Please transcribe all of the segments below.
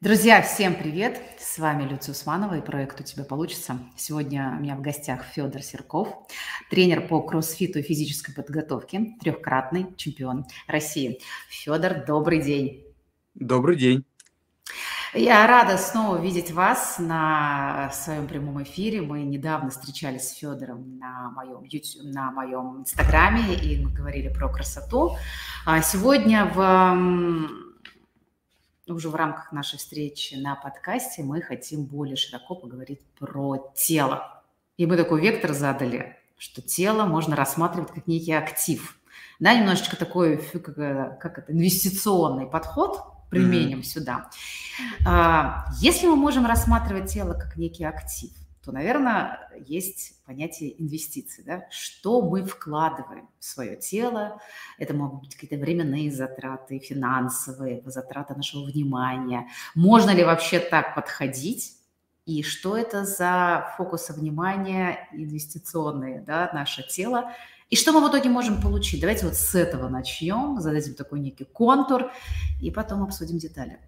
Друзья, всем привет! С вами Люция Усманова и проект «У тебя получится». Сегодня у меня в гостях Федор Серков, тренер по кроссфиту и физической подготовке, трехкратный чемпион России. Федор, добрый день! Добрый день! Я рада снова видеть вас на своем прямом эфире. Мы недавно встречались с Федором на моем YouTube, на моем Инстаграме, и мы говорили про красоту. А сегодня в уже в рамках нашей встречи на подкасте мы хотим более широко поговорить про тело. И мы такой вектор задали, что тело можно рассматривать как некий актив. Да, немножечко такой, как, как это, инвестиционный подход применим mm-hmm. сюда. А, если мы можем рассматривать тело как некий актив, то, наверное, есть понятие инвестиций. Да? Что мы вкладываем в свое тело? Это могут быть какие-то временные затраты, финансовые, затраты нашего внимания. Можно ли вообще так подходить? И что это за фокусы внимания инвестиционные, да, наше тело? И что мы в итоге можем получить? Давайте вот с этого начнем, зададим такой некий контур, и потом обсудим детали.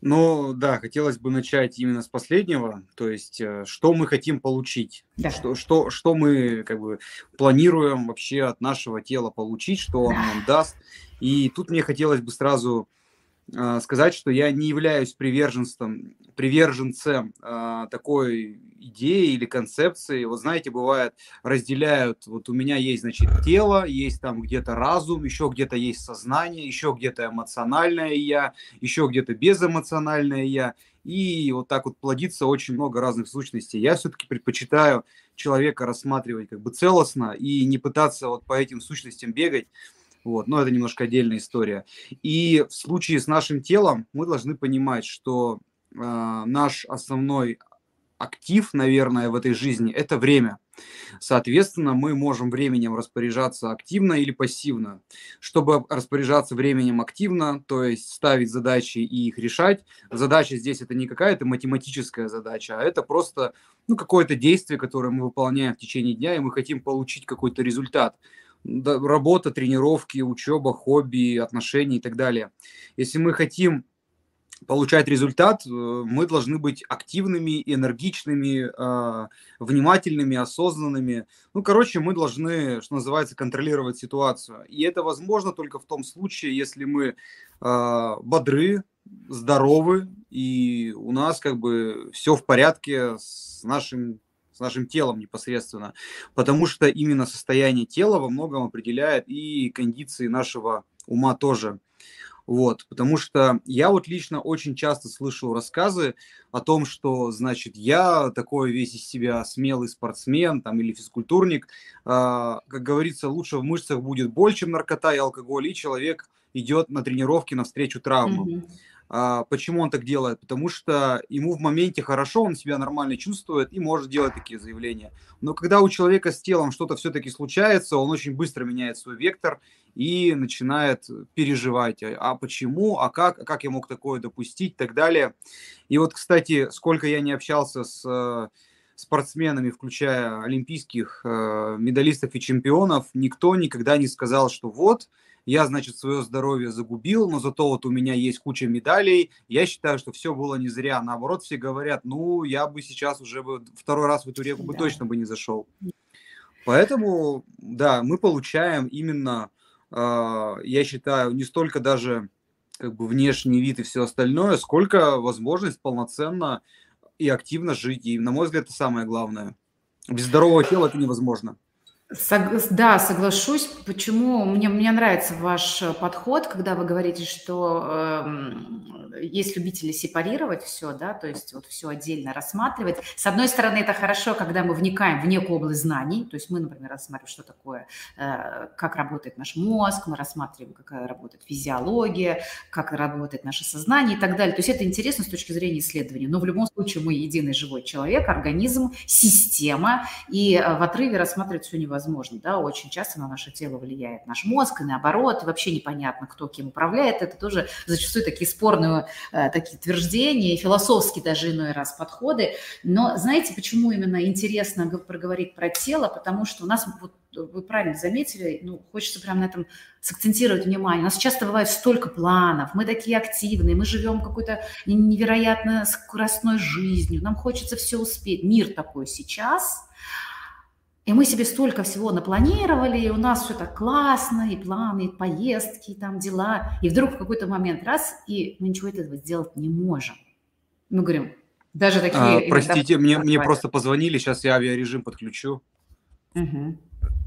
Ну да, хотелось бы начать именно с последнего, то есть э, что мы хотим получить, да. что, что, что мы как бы планируем вообще от нашего тела получить, что он нам даст. И тут мне хотелось бы сразу сказать, что я не являюсь приверженцем, приверженцем э, такой идеи или концепции. Вот знаете, бывает, разделяют, вот у меня есть, значит, тело, есть там где-то разум, еще где-то есть сознание, еще где-то эмоциональное я, еще где-то безэмоциональное я. И вот так вот плодится очень много разных сущностей. Я все-таки предпочитаю человека рассматривать как бы целостно и не пытаться вот по этим сущностям бегать. Вот, но это немножко отдельная история. И в случае с нашим телом мы должны понимать, что э, наш основной актив, наверное, в этой жизни – это время. Соответственно, мы можем временем распоряжаться активно или пассивно. Чтобы распоряжаться временем активно, то есть ставить задачи и их решать, задача здесь это не какая-то математическая задача, а это просто ну, какое-то действие, которое мы выполняем в течение дня, и мы хотим получить какой-то результат. Работа, тренировки, учеба, хобби, отношения и так далее. Если мы хотим получать результат, э, мы должны быть активными, энергичными, а, внимательными, осознанными. Ну, короче, мы должны, что называется, контролировать ситуацию. И это возможно только в том случае, если мы а, бодры, здоровы, и у нас как бы все в порядке с нашим с нашим телом непосредственно, потому что именно состояние тела во многом определяет и кондиции нашего ума тоже. Вот, потому что я вот лично очень часто слышу рассказы о том, что, значит, я такой весь из себя смелый спортсмен там, или физкультурник. А, как говорится, лучше в мышцах будет больше, чем наркота и алкоголь, и человек идет на тренировки навстречу травмам. Mm-hmm. А, почему он так делает? Потому что ему в моменте хорошо, он себя нормально чувствует и может делать такие заявления. Но когда у человека с телом что-то все-таки случается, он очень быстро меняет свой вектор и начинает переживать, а, а почему, а как, а как я мог такое допустить и так далее. И вот, кстати, сколько я не общался с э, спортсменами, включая олимпийских э, медалистов и чемпионов, никто никогда не сказал, что вот, я, значит, свое здоровье загубил, но зато вот у меня есть куча медалей, я считаю, что все было не зря. Наоборот, все говорят, ну, я бы сейчас уже бы второй раз в эту реку бы да. точно бы не зашел. Поэтому, да, мы получаем именно, э, я считаю, не столько даже как бы внешний вид и все остальное, сколько возможность полноценно и активно жить. И, на мой взгляд, это самое главное. Без здорового тела это невозможно. Да, соглашусь. Почему мне, мне нравится ваш э, подход, когда вы говорите, что э, есть любители сепарировать все, да, то есть вот все отдельно рассматривать. С одной стороны, это хорошо, когда мы вникаем в некую область знаний, то есть мы, например, рассматриваем, что такое, э, как работает наш мозг, мы рассматриваем, как работает физиология, как работает наше сознание и так далее. То есть это интересно с точки зрения исследования. Но в любом случае мы единый живой человек, организм, система, и э, в отрыве рассматривать все невозможно невозможно, да, очень часто на наше тело влияет наш мозг, и наоборот, вообще непонятно, кто кем управляет, это тоже зачастую такие спорные э, такие утверждения, философские даже иной раз подходы, но знаете, почему именно интересно проговорить про тело, потому что у нас, вот вы правильно заметили, ну, хочется прямо на этом сакцентировать внимание. У нас часто бывает столько планов, мы такие активные, мы живем какой-то невероятно скоростной жизнью, нам хочется все успеть. Мир такой сейчас, и мы себе столько всего напланировали, и у нас все так классно, и планы, и поездки, и там дела. И вдруг в какой-то момент раз, и мы ничего этого сделать не можем. Мы говорим, даже такие... А, простите, мне, мне просто позвонили, сейчас я авиарежим подключу. Угу.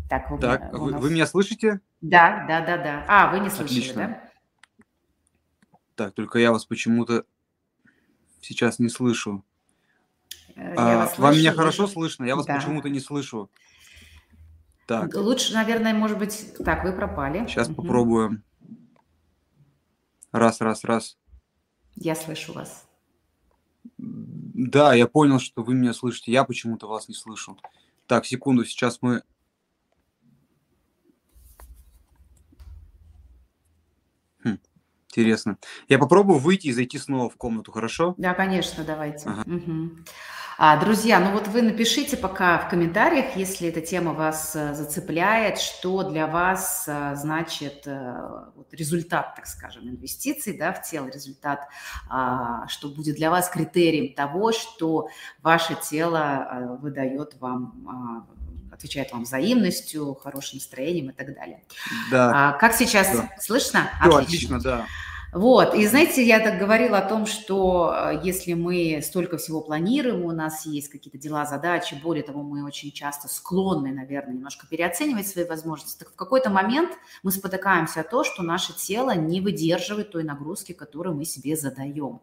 Так, вы, так вы, нас... вы меня слышите? Да, да, да, да. А, вы не слышали, Отлично. да? Так, только я вас почему-то сейчас не слышу. Э, я а, слышу, вам меня хорошо слышно? Я вас да. почему-то не слышу. Так. Лучше, наверное, может быть... Так, вы пропали. Сейчас угу. попробуем. Раз, раз, раз. Я слышу вас. Да, я понял, что вы меня слышите. Я почему-то вас не слышу. Так, секунду, сейчас мы Интересно. Я попробую выйти и зайти снова в комнату, хорошо? Да, конечно, давайте. Ага. Угу. А, друзья, ну вот вы напишите пока в комментариях, если эта тема вас э, зацепляет, что для вас э, значит э, вот, результат, так скажем, инвестиций да, в тело, результат, а, что будет для вас критерием того, что ваше тело выдает вам а, отвечает вам взаимностью, хорошим настроением и так далее. Да. А, как сейчас да. слышно? Все, отлично, да. Вот, и знаете, я так говорила о том, что э, если мы столько всего планируем, у нас есть какие-то дела, задачи, более того, мы очень часто склонны, наверное, немножко переоценивать свои возможности, так в какой-то момент мы спотыкаемся о том, что наше тело не выдерживает той нагрузки, которую мы себе задаем.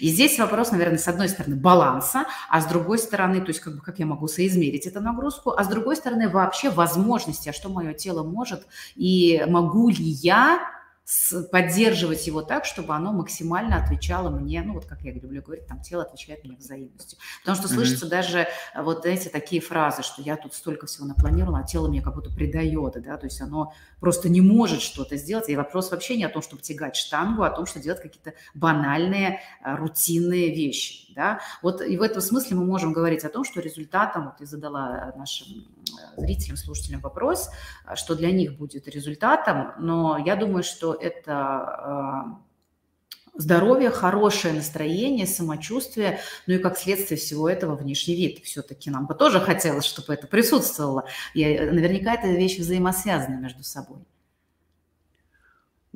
И здесь вопрос, наверное, с одной стороны баланса, а с другой стороны, то есть как бы как я могу соизмерить эту нагрузку, а с другой стороны вообще возможности, а что мое тело может и могу ли я поддерживать его так, чтобы оно максимально отвечало мне, ну вот как я люблю говорить, там тело отвечает мне взаимностью. Потому что слышатся mm-hmm. даже вот эти такие фразы, что я тут столько всего напланировала, а тело мне как будто предает, да, то есть оно просто не может что-то сделать. И вопрос вообще не о том, чтобы тягать штангу, а о том, что делать какие-то банальные, э, рутинные вещи, да. Вот и в этом смысле мы можем говорить о том, что результатом, вот я задала нашим э, зрителям, слушателям вопрос, что для них будет результатом, но я думаю, что это а, здоровье, хорошее настроение, самочувствие, ну и как следствие всего этого внешний вид. Все-таки нам бы тоже хотелось, чтобы это присутствовало. И э, наверняка это вещи взаимосвязаны между собой.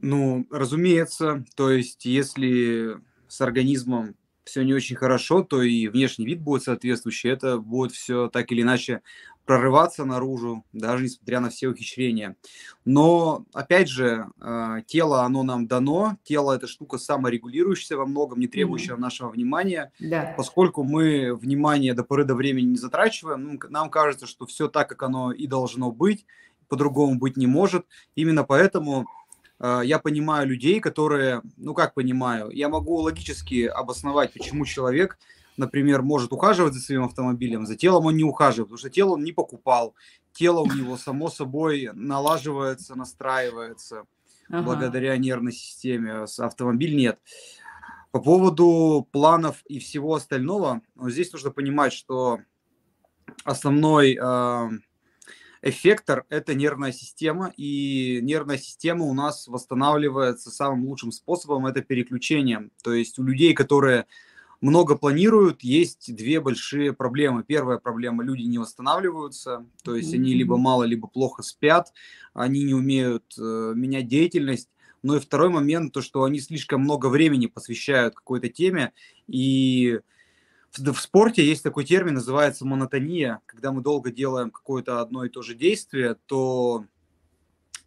Ну, разумеется, то есть если с организмом все не очень хорошо, то и внешний вид будет соответствующий. Это будет все так или иначе прорываться наружу, даже несмотря на все ухищрения. Но, опять же, э, тело, оно нам дано, тело – это штука саморегулирующаяся во многом, не требующая mm-hmm. нашего внимания. Да. Поскольку мы внимание до поры до времени не затрачиваем, ну, нам кажется, что все так, как оно и должно быть, по-другому быть не может. Именно поэтому э, я понимаю людей, которые, ну как понимаю, я могу логически обосновать, почему человек – например, может ухаживать за своим автомобилем, за телом он не ухаживает, потому что тело он не покупал, тело у него само собой налаживается, настраивается ага. благодаря нервной системе, автомобиль нет. По поводу планов и всего остального, ну, здесь нужно понимать, что основной э, эффектор – это нервная система, и нервная система у нас восстанавливается самым лучшим способом – это переключением. То есть у людей, которые много планируют, есть две большие проблемы. Первая проблема – люди не восстанавливаются, то есть они либо мало, либо плохо спят, они не умеют э, менять деятельность. Ну и второй момент, то, что они слишком много времени посвящают какой-то теме, и в, в спорте есть такой термин, называется монотония, когда мы долго делаем какое-то одно и то же действие, то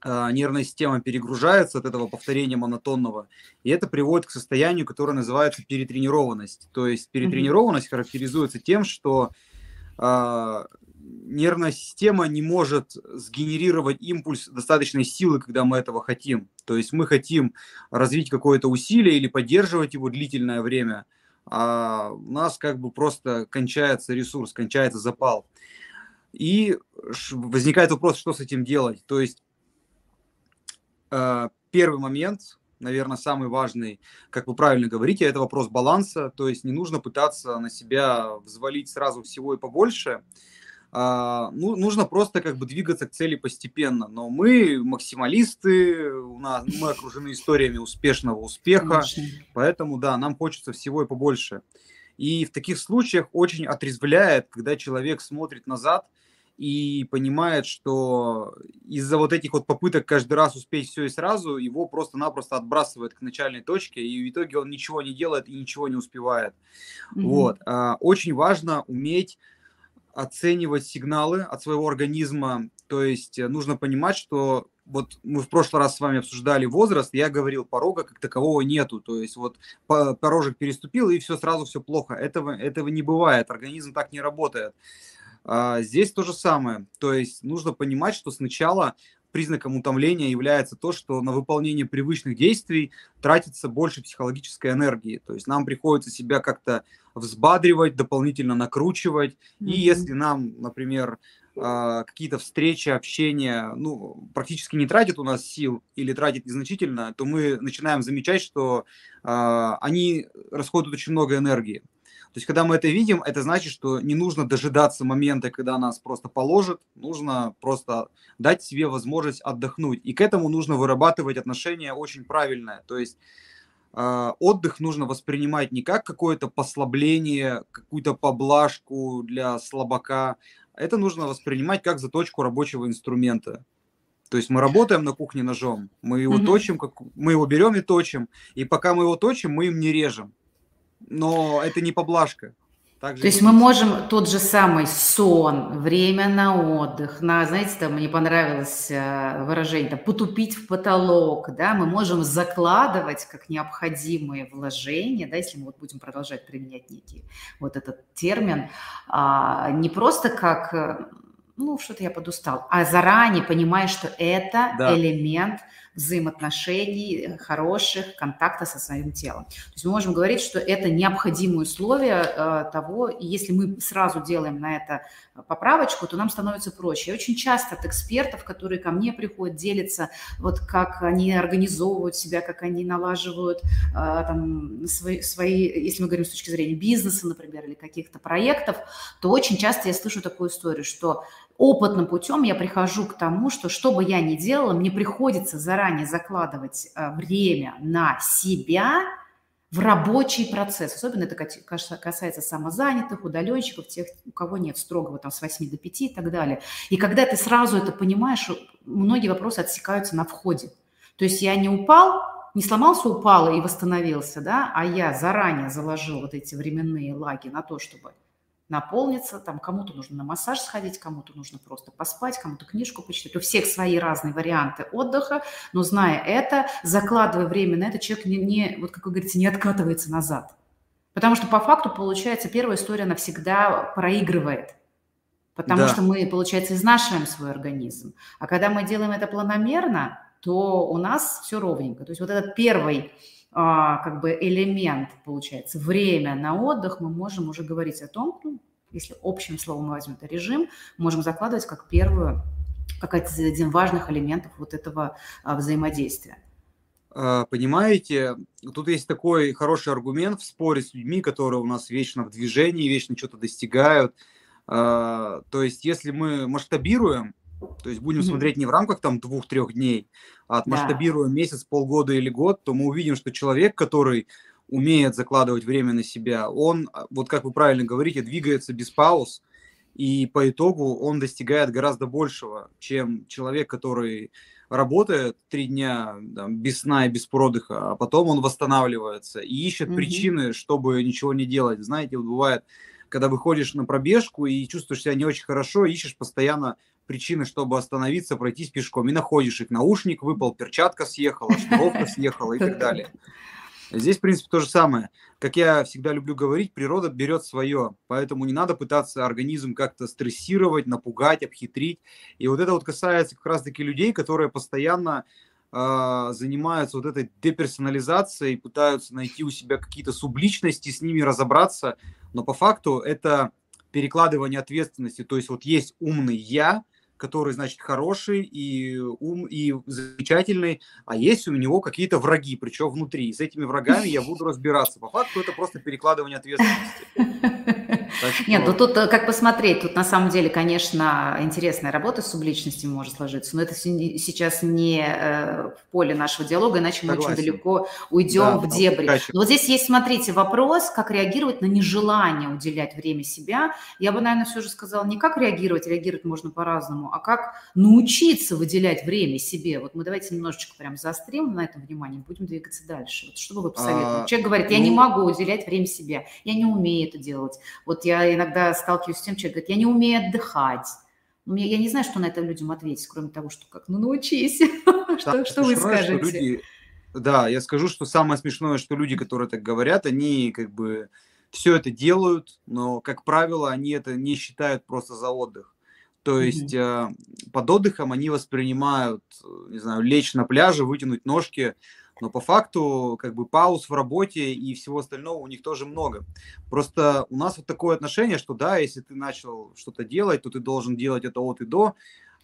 нервная система перегружается от этого повторения монотонного, и это приводит к состоянию, которое называется перетренированность. То есть перетренированность mm-hmm. характеризуется тем, что э, нервная система не может сгенерировать импульс достаточной силы, когда мы этого хотим. То есть мы хотим развить какое-то усилие или поддерживать его длительное время, а у нас как бы просто кончается ресурс, кончается запал. И возникает вопрос, что с этим делать. То есть первый момент, наверное, самый важный, как вы правильно говорите, это вопрос баланса. То есть не нужно пытаться на себя взвалить сразу всего и побольше. А, ну, нужно просто как бы двигаться к цели постепенно. Но мы максималисты, у нас, мы окружены историями успешного успеха, Конечно. поэтому, да, нам хочется всего и побольше. И в таких случаях очень отрезвляет, когда человек смотрит назад и понимает, что из-за вот этих вот попыток каждый раз успеть все и сразу, его просто-напросто отбрасывает к начальной точке, и в итоге он ничего не делает и ничего не успевает. Mm-hmm. Вот. А, очень важно уметь оценивать сигналы от своего организма. То есть э, нужно понимать, что вот мы в прошлый раз с вами обсуждали возраст, я говорил, порога как такового нету. То есть вот порожек переступил, и все сразу все плохо. Этого, этого не бывает, организм так не работает. А, здесь то же самое. То есть нужно понимать, что сначала признаком утомления является то, что на выполнение привычных действий тратится больше психологической энергии. То есть нам приходится себя как-то взбадривать, дополнительно накручивать. Mm-hmm. И если нам, например, а, какие-то встречи, общения, ну, практически не тратят у нас сил или тратят незначительно, то мы начинаем замечать, что э, они расходуют очень много энергии. То есть, когда мы это видим, это значит, что не нужно дожидаться момента, когда нас просто положат, нужно просто дать себе возможность отдохнуть. И к этому нужно вырабатывать отношения очень правильное. То есть, э, отдых нужно воспринимать не как какое-то послабление, какую-то поблажку для слабака. Это нужно воспринимать как заточку рабочего инструмента. То есть мы работаем на кухне ножом, мы его mm-hmm. точим, как, мы его берем и точим, и пока мы его точим, мы им не режем но это не поблажка. Так То есть мы можем тот же самый сон, время на отдых, на, знаете, там мне понравилось э, выражение, там, потупить в потолок, да, мы можем закладывать как необходимые вложения, да, если мы вот будем продолжать применять некий вот этот термин, а, не просто как, э, ну, что-то я подустал, а заранее понимая, что это да. элемент – взаимоотношений, э, хороших, контакта со своим телом. То есть мы можем говорить, что это необходимые условия э, того, если мы сразу делаем на это поправочку, то нам становится проще. Я очень часто от экспертов, которые ко мне приходят, делятся, вот как они организовывают себя, как они налаживают э, там, свои, свои, если мы говорим с точки зрения бизнеса, например, или каких-то проектов, то очень часто я слышу такую историю, что опытным путем я прихожу к тому, что что бы я ни делала, мне приходится заранее закладывать э, время на себя, в рабочий процесс. Особенно это касается самозанятых, удаленщиков, тех, у кого нет строгого там с 8 до 5 и так далее. И когда ты сразу это понимаешь, многие вопросы отсекаются на входе. То есть я не упал, не сломался, упал и восстановился, да, а я заранее заложил вот эти временные лаги на то, чтобы наполнится, там кому-то нужно на массаж сходить, кому-то нужно просто поспать, кому-то книжку почитать. У всех свои разные варианты отдыха, но зная это, закладывая время на это, человек не, не вот как вы говорите, не откатывается назад. Потому что по факту, получается, первая история, она всегда проигрывает. Потому да. что мы, получается, изнашиваем свой организм. А когда мы делаем это планомерно, то у нас все ровненько. То есть вот этот первый как бы элемент, получается, время на отдых, мы можем уже говорить о том, ну, если общим словом мы возьмем это режим, можем закладывать как первую, как один из важных элементов вот этого а, взаимодействия. А, понимаете, тут есть такой хороший аргумент в споре с людьми, которые у нас вечно в движении, вечно что-то достигают. То есть, если мы масштабируем, то есть будем mm-hmm. смотреть не в рамках там двух-трех дней, а отмасштабируем да. месяц, полгода или год, то мы увидим, что человек, который умеет закладывать время на себя, он, а, вот как вы правильно говорите, двигается без пауз, и по итогу он достигает гораздо большего, чем человек, который работает три дня там, без сна и без продыха, а потом он восстанавливается и ищет mm-hmm. причины, чтобы ничего не делать. Знаете, вот бывает, когда выходишь на пробежку и чувствуешь себя не очень хорошо, ищешь постоянно причины, чтобы остановиться, пройтись пешком, и находишь их. Наушник выпал, перчатка съехала, шнуровка съехала и так далее. Здесь, в принципе, то же самое. Как я всегда люблю говорить, природа берет свое, поэтому не надо пытаться организм как-то стрессировать, напугать, обхитрить. И вот это вот касается как раз-таки людей, которые постоянно э, занимаются вот этой деперсонализацией, пытаются найти у себя какие-то субличности, с ними разобраться, но по факту это перекладывание ответственности. То есть вот есть умный я, который, значит, хороший и ум и замечательный, а есть у него какие-то враги, причем внутри. И с этими врагами я буду разбираться. По факту это просто перекладывание ответственности. Нет, ну тут э, как посмотреть, тут на самом деле, конечно, интересная работа с субличностями может сложиться, но это сейчас не э, в поле нашего диалога, иначе мы очень далеко уйдем да, в дебри. Но вот здесь есть, смотрите, вопрос, как реагировать на нежелание уделять время себя. Я бы, наверное, все же сказала, не как реагировать, реагировать можно по-разному, а как научиться выделять время себе. Вот мы давайте немножечко прям заострим на этом внимание, будем двигаться дальше. Вот что бы вы посоветовали? А, Человек говорит, я ну... не могу уделять время себе, я не умею это делать. Вот я иногда сталкиваюсь с тем, человек говорит, я не умею отдыхать. Ну, я не знаю, что на это людям ответить, кроме того, что как, ну, научись. что, что вы скажете? да, я скажу, что самое смешное, что люди, которые так говорят, они как бы все это делают, но, как правило, они это не считают просто за отдых. То есть mm-hmm. под отдыхом они воспринимают, не знаю, лечь на пляже, вытянуть ножки, но по факту как бы пауз в работе и всего остального у них тоже много. Просто у нас вот такое отношение, что да, если ты начал что-то делать, то ты должен делать это от и до.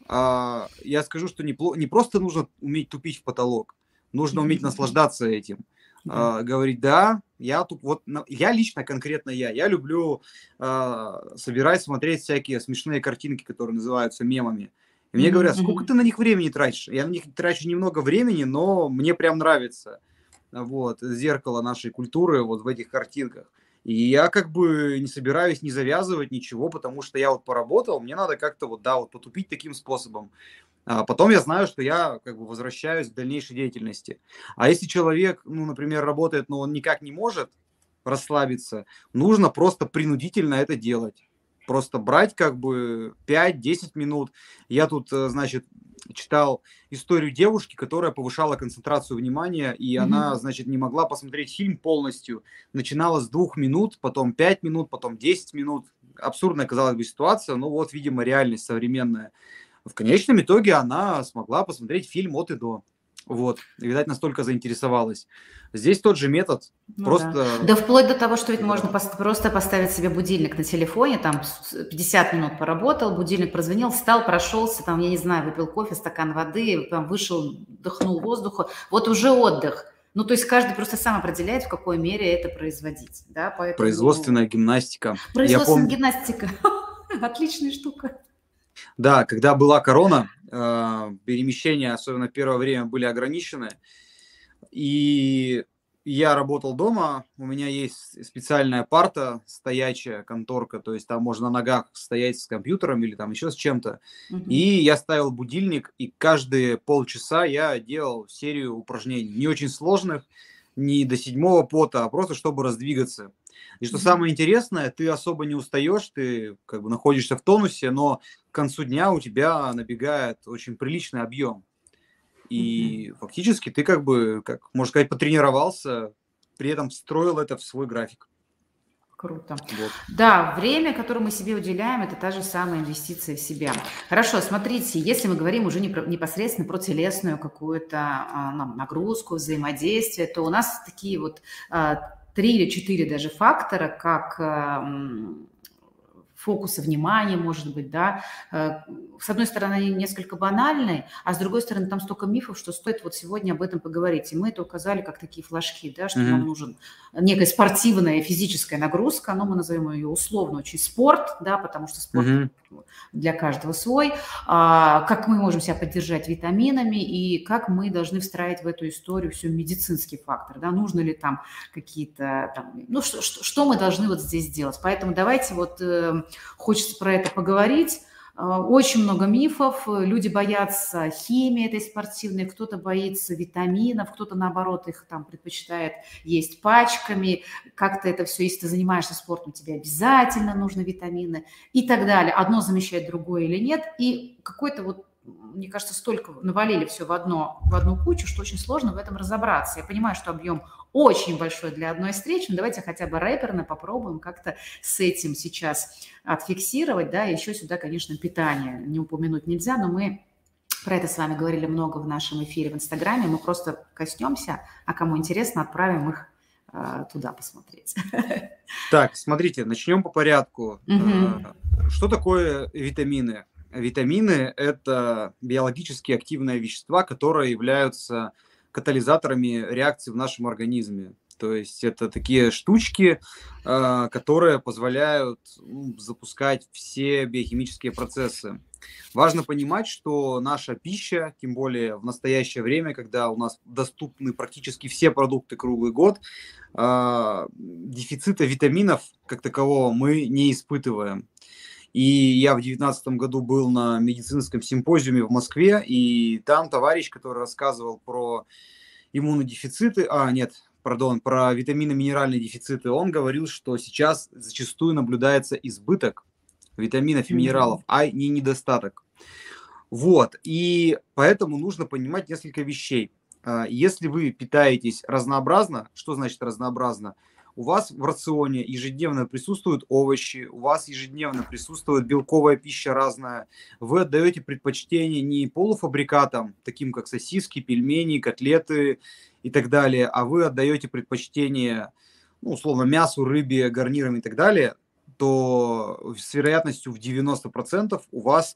А, я скажу, что не, не просто нужно уметь тупить в потолок, нужно уметь наслаждаться этим. Uh, говорить, да, я тут вот, я лично, конкретно я, я люблю uh, собирать, смотреть всякие смешные картинки, которые называются мемами. И мне говорят, сколько ты на них времени тратишь? Я на них трачу немного времени, но мне прям нравится вот, зеркало нашей культуры вот в этих картинках. И я как бы не собираюсь не завязывать ничего, потому что я вот поработал, мне надо как-то вот, да, вот потупить таким способом. А потом я знаю, что я как бы возвращаюсь к дальнейшей деятельности. А если человек, ну, например, работает, но он никак не может расслабиться, нужно просто принудительно это делать просто брать как бы 5-10 минут. Я тут, э, значит, читал историю девушки, которая повышала концентрацию внимания, и mm-hmm. она, значит, не могла посмотреть фильм полностью. Начинала с двух минут, потом 5 минут, потом 10 минут. Абсурдная, казалось бы, ситуация, но вот, видимо, реальность современная. В конечном итоге она смогла посмотреть фильм от и до. Вот, и, видать, настолько заинтересовалась. Здесь тот же метод, ну, просто... Да. да вплоть до того, что ведь да. можно пос- просто поставить себе будильник на телефоне, там 50 минут поработал, будильник прозвонил, встал, прошелся, там, я не знаю, выпил кофе, стакан воды, там, вышел, дыхнул воздуха, вот уже отдых. Ну, то есть каждый просто сам определяет, в какой мере это производить. Да? Поэтому... Производственная гимнастика. Производственная пом... гимнастика. Отличная штука. Да, когда была корона, перемещения, особенно первое время, были ограничены. И я работал дома, у меня есть специальная парта, стоячая конторка, то есть там можно на ногах стоять с компьютером или там еще с чем-то. Uh-huh. И я ставил будильник, и каждые полчаса я делал серию упражнений, не очень сложных, не до седьмого пота, а просто чтобы раздвигаться. И что самое интересное, ты особо не устаешь, ты как бы находишься в тонусе, но к концу дня у тебя набегает очень приличный объем. И mm-hmm. фактически ты как бы, как можно сказать, потренировался, при этом строил это в свой график. Круто. Вот. Да, время, которое мы себе уделяем, это та же самая инвестиция в себя. Хорошо, смотрите, если мы говорим уже не про, непосредственно про телесную какую-то а, нагрузку, взаимодействие, то у нас такие вот а, три или четыре даже фактора, как эм, фокуса внимания, может быть, да. Э, с одной стороны, они несколько банальные, а с другой стороны, там столько мифов, что стоит вот сегодня об этом поговорить. И мы это указали как такие флажки, да, что mm-hmm. нам нужен некая спортивная физическая нагрузка, но мы назовем ее условно очень спорт, да, потому что спорт mm-hmm. для каждого свой. А, как мы можем себя поддержать витаминами и как мы должны встраивать в эту историю все медицинский фактор, да, нужно ли там какие-то, там, ну, что, что, что мы должны вот здесь делать. Поэтому давайте вот э, хочется про это поговорить. А, очень много мифов, люди боятся химии этой спортивной, кто-то боится витаминов, кто-то наоборот их там предпочитает есть пачками, как-то это все, если ты занимаешься спортом, тебе обязательно нужны витамины и так далее. Одно замещает другое или нет, и какой-то вот мне кажется, столько навалили все в, одно, в одну кучу, что очень сложно в этом разобраться. Я понимаю, что объем очень большой для одной встречи, но давайте хотя бы рэперно попробуем как-то с этим сейчас отфиксировать, да, еще сюда, конечно, питание не упомянуть нельзя, но мы про это с вами говорили много в нашем эфире в Инстаграме, мы просто коснемся, а кому интересно, отправим их а, туда посмотреть. Так, смотрите, начнем по порядку. Угу. Что такое витамины? Витамины – это биологически активные вещества, которые являются катализаторами реакции в нашем организме. То есть это такие штучки, а, которые позволяют ну, запускать все биохимические процессы. Важно понимать, что наша пища, тем более в настоящее время, когда у нас доступны практически все продукты круглый год, а, дефицита витаминов как такового мы не испытываем. И я в 2019 году был на медицинском симпозиуме в Москве, и там товарищ, который рассказывал про иммунодефициты, а нет, пардон, про витамины-минеральные дефициты, он говорил, что сейчас зачастую наблюдается избыток витаминов и минералов, а не недостаток. Вот, и поэтому нужно понимать несколько вещей. А, если вы питаетесь разнообразно, что значит разнообразно? У вас в рационе ежедневно присутствуют овощи, у вас ежедневно присутствует белковая пища разная. Вы отдаете предпочтение не полуфабрикатам, таким как сосиски, пельмени, котлеты и так далее, а вы отдаете предпочтение, ну, условно, мясу, рыбе, гарнирам и так далее, то с вероятностью в 90% у вас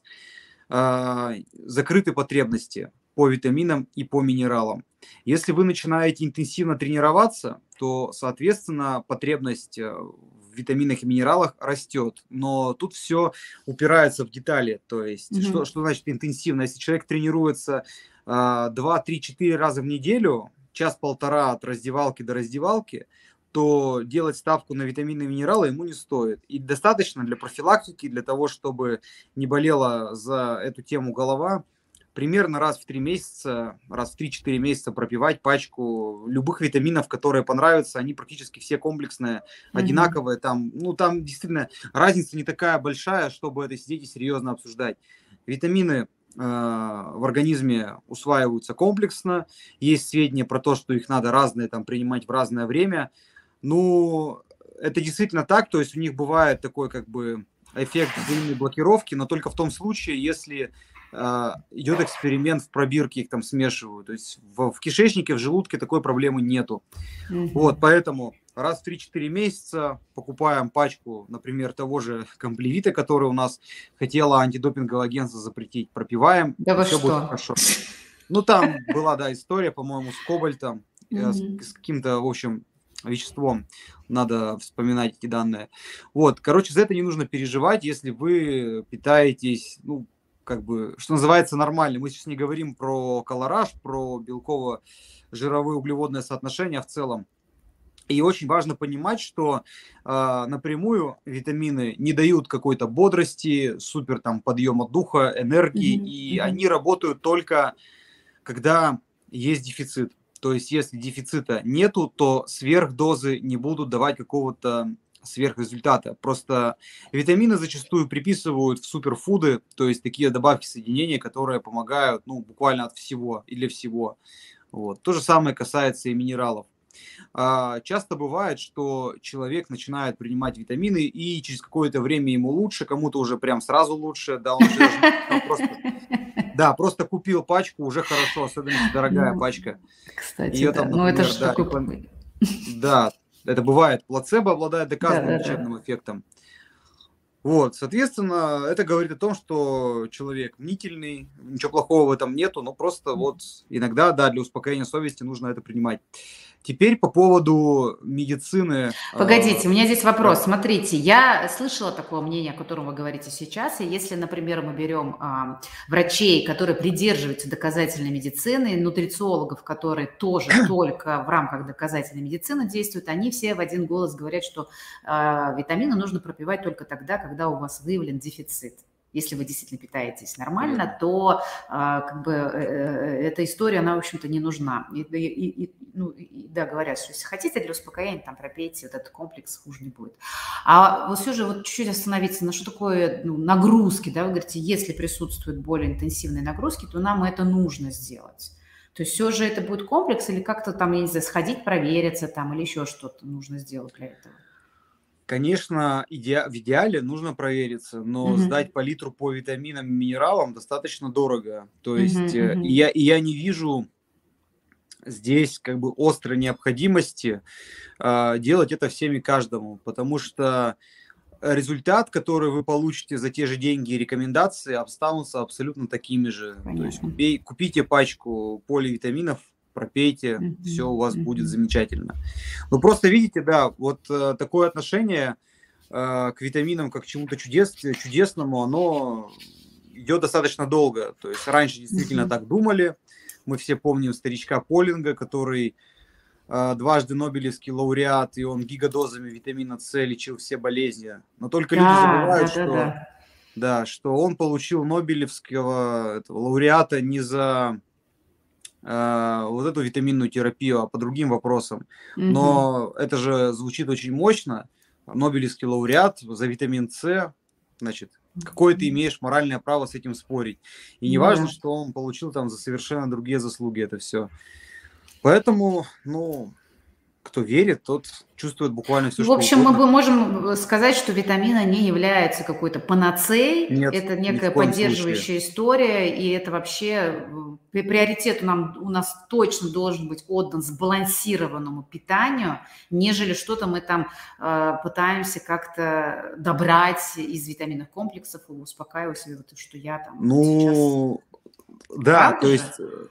э, закрыты потребности по витаминам и по минералам. Если вы начинаете интенсивно тренироваться, то, соответственно, потребность э, в витаминах и минералах растет. Но тут все упирается в детали. То есть, mm-hmm. что, что значит интенсивно? Если человек тренируется э, 2, 3, 4 раза в неделю, час-полтора от раздевалки до раздевалки, то делать ставку на витамины и минералы ему не стоит. И достаточно для профилактики, для того, чтобы не болела за эту тему голова, примерно раз в три месяца, раз в 3-4 месяца пропивать пачку любых витаминов, которые понравятся. Они практически все комплексные, mm-hmm. одинаковые. Там, ну, там действительно разница не такая большая, чтобы это сидеть и серьезно обсуждать. Витамины э, в организме усваиваются комплексно. Есть сведения про то, что их надо разные там принимать в разное время. Ну, это действительно так, то есть у них бывает такой как бы эффект взаимной блокировки, но только в том случае, если идет эксперимент в пробирке, их там смешивают. То есть в, в кишечнике, в желудке такой проблемы нету. Mm-hmm. Вот, поэтому раз в 3-4 месяца покупаем пачку, например, того же комплевита, который у нас хотела антидопинговое агентство запретить, пропиваем, да все что? будет хорошо. Ну, там была, да, история, по-моему, с кобальтом, mm-hmm. с, с каким-то, в общем, веществом. Надо вспоминать эти данные. Вот, короче, за это не нужно переживать, если вы питаетесь, ну, как бы, что называется, нормально. Мы сейчас не говорим про колораж, про белково-жировое углеводное соотношение в целом. И очень важно понимать, что э, напрямую витамины не дают какой-то бодрости, супер там подъема духа, энергии, mm-hmm. и mm-hmm. они работают только когда есть дефицит. То есть, если дефицита нету, то сверхдозы не будут давать какого-то сверхрезультата. Просто витамины зачастую приписывают в суперфуды, то есть такие добавки соединения, которые помогают ну, буквально от всего и для всего. Вот. То же самое касается и минералов. А, часто бывает, что человек начинает принимать витамины, и через какое-то время ему лучше, кому-то уже прям сразу лучше, да, он же просто да, просто купил пачку, уже хорошо, особенно дорогая ну, пачка. Кстати, Ее да. Там, например, ну это же да, такой... Да, это бывает. Плацебо обладает доказанным да, лечебным да. эффектом. Вот, соответственно, это говорит о том, что человек мнительный, ничего плохого в этом нету, но просто вот иногда, да, для успокоения совести нужно это принимать. Теперь по поводу медицины. Погодите, у меня здесь вопрос. Да. Смотрите, я слышала такое мнение, о котором вы говорите сейчас. И если, например, мы берем а, врачей, которые придерживаются доказательной медицины, нутрициологов, которые тоже только в рамках доказательной медицины действуют, они все в один голос говорят, что а, витамины нужно пропивать только тогда, когда у вас выявлен дефицит если вы действительно питаетесь нормально, то а, как бы э, э, эта история, она, в общем-то, не нужна. И, и, и, ну, и, да, говорят, что если хотите для успокоения, там пропейте вот этот комплекс, хуже не будет. А вот все же вот чуть-чуть остановиться на что такое ну, нагрузки, да, вы говорите, если присутствуют более интенсивные нагрузки, то нам это нужно сделать. То есть все же это будет комплекс или как-то там, я не знаю, сходить, провериться там или еще что-то нужно сделать для этого? Конечно, иде... в идеале нужно провериться, но mm-hmm. сдать палитру по витаминам и минералам достаточно дорого. То есть mm-hmm, mm-hmm. И, я, и я не вижу здесь как бы острой необходимости э, делать это всеми каждому, потому что результат, который вы получите за те же деньги и рекомендации, останутся абсолютно такими же. Понятно. То есть купи, купите пачку поливитаминов, пропейте, mm-hmm. все у вас mm-hmm. будет замечательно. Ну просто видите, да, вот э, такое отношение э, к витаминам как к чему-то чудес, чудесному, оно идет достаточно долго. То есть раньше действительно mm-hmm. так думали. Мы все помним старичка Полинга, который э, дважды Нобелевский лауреат, и он гигадозами витамина С лечил все болезни. Но только да, люди забывают, да, что, да, да. Да, что он получил Нобелевского этого, лауреата не за э, вот эту витаминную терапию, а по другим вопросам. Угу. Но это же звучит очень мощно. Нобелевский лауреат за витамин С, значит, какое ты имеешь моральное право с этим спорить. И не важно, да. что он получил там за совершенно другие заслуги это все. Поэтому, ну, кто верит, тот чувствует буквально все, В общем, мы бы можем сказать, что витамина не является какой-то панацеей. Нет, это некая поддерживающая случае. история, и это вообще э, приоритет нам, у нас точно должен быть отдан сбалансированному питанию, нежели что-то мы там э, пытаемся как-то добрать из витаминных комплексов и успокаивать себя, что я там ну, сейчас да, правда то есть э,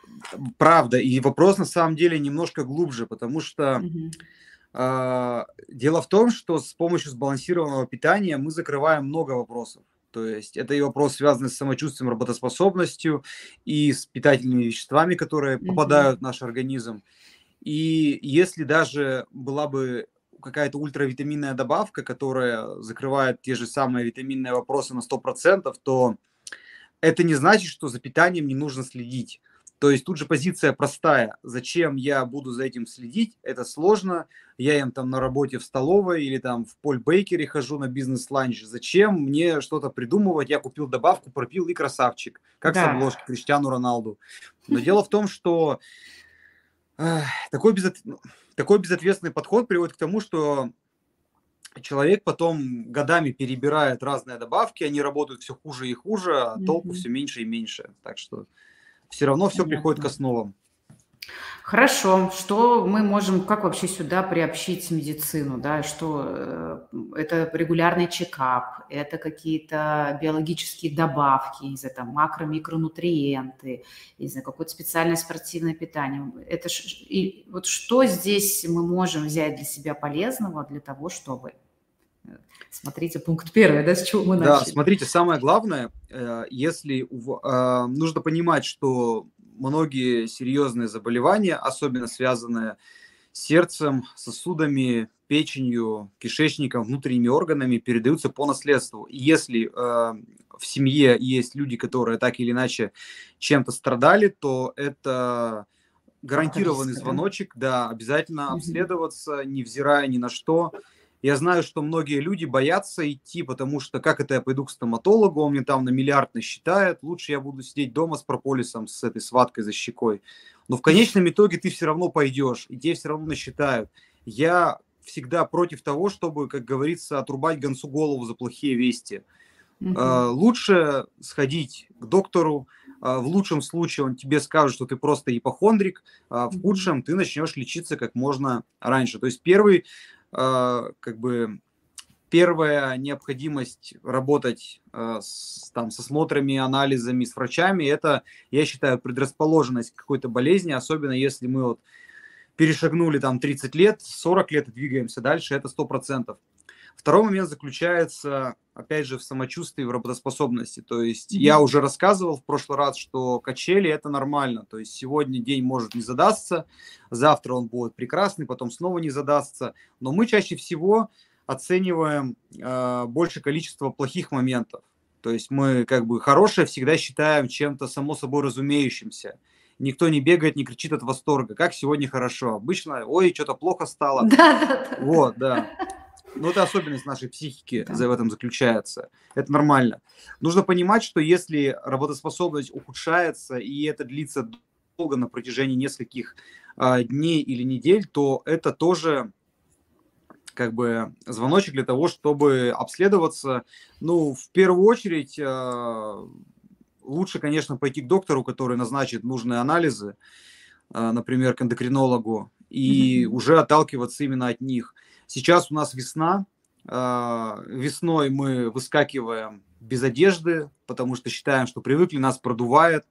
правда. И вопрос на самом деле немножко глубже, потому что угу. э, дело в том, что с помощью сбалансированного питания мы закрываем много вопросов. То есть это и вопрос, связанный с самочувствием, работоспособностью и с питательными веществами, которые угу. попадают в наш организм. И если даже была бы какая-то ультравитаминная добавка, которая закрывает те же самые витаминные вопросы на 100%, то это не значит, что за питанием не нужно следить. То есть тут же позиция простая. Зачем я буду за этим следить? Это сложно. Я им там на работе в столовой или там в польбейкере хожу на бизнес-ланч. Зачем мне что-то придумывать? Я купил добавку, пропил и красавчик. Как да. с обложки Криштиану Роналду. Но дело в том, что такой, безот... такой безответственный подход приводит к тому, что человек потом годами перебирает разные добавки, они работают все хуже и хуже, а mm-hmm. толку все меньше и меньше. Так что все равно все Понятно. приходит к основам. Хорошо. Что мы можем, как вообще сюда приобщить медицину, да, что э, это регулярный чекап, это какие-то биологические добавки, не знаю, там макро-микронутриенты, не знаю, какое-то специальное спортивное питание. Это ш, и вот что здесь мы можем взять для себя полезного для того, чтобы Смотрите, пункт первый, да, с чего мы начали. Да, смотрите, самое главное, э, если нужно понимать, что многие серьезные заболевания, особенно связанные с сердцем, сосудами, печенью, кишечником, внутренними органами, передаются по наследству. И если э, в семье есть люди, которые так или иначе чем-то страдали, то это гарантированный звоночек, да, обязательно обследоваться, невзирая ни на что. Я знаю, что многие люди боятся идти, потому что как это я пойду к стоматологу, он мне там на миллиард насчитает, лучше я буду сидеть дома с прополисом, с этой сваткой за щекой. Но в конечном итоге ты все равно пойдешь, и тебе все равно насчитают. Я всегда против того, чтобы, как говорится, отрубать гонцу голову за плохие вести. Угу. Лучше сходить к доктору, а, в лучшем случае он тебе скажет, что ты просто ипохондрик, а в худшем ты начнешь лечиться как можно раньше. То есть первый как бы первая необходимость работать э, с, там, со смотрами, анализами, с врачами, это, я считаю, предрасположенность к какой-то болезни, особенно если мы вот перешагнули там 30 лет, 40 лет и двигаемся дальше, это 100%. Второй момент заключается, опять же, в самочувствии, в работоспособности. То есть mm-hmm. я уже рассказывал в прошлый раз, что качели это нормально. То есть сегодня день может не задастся, завтра он будет прекрасный, потом снова не задастся. Но мы чаще всего оцениваем э, больше количество плохих моментов. То есть мы как бы хорошее всегда считаем чем-то само собой разумеющимся. Никто не бегает, не кричит от восторга. Как сегодня хорошо. Обычно, ой, что-то плохо стало. Да, да, да. Вот, да. Ну, это особенность нашей психики да. в этом заключается. Это нормально. Нужно понимать, что если работоспособность ухудшается, и это длится долго на протяжении нескольких э, дней или недель, то это тоже как бы звоночек для того, чтобы обследоваться. Ну, в первую очередь, э, лучше, конечно, пойти к доктору, который назначит нужные анализы, например, к эндокринологу, и mm-hmm. уже отталкиваться именно от них. Сейчас у нас весна, весной мы выскакиваем без одежды, потому что считаем, что привыкли, нас продувает,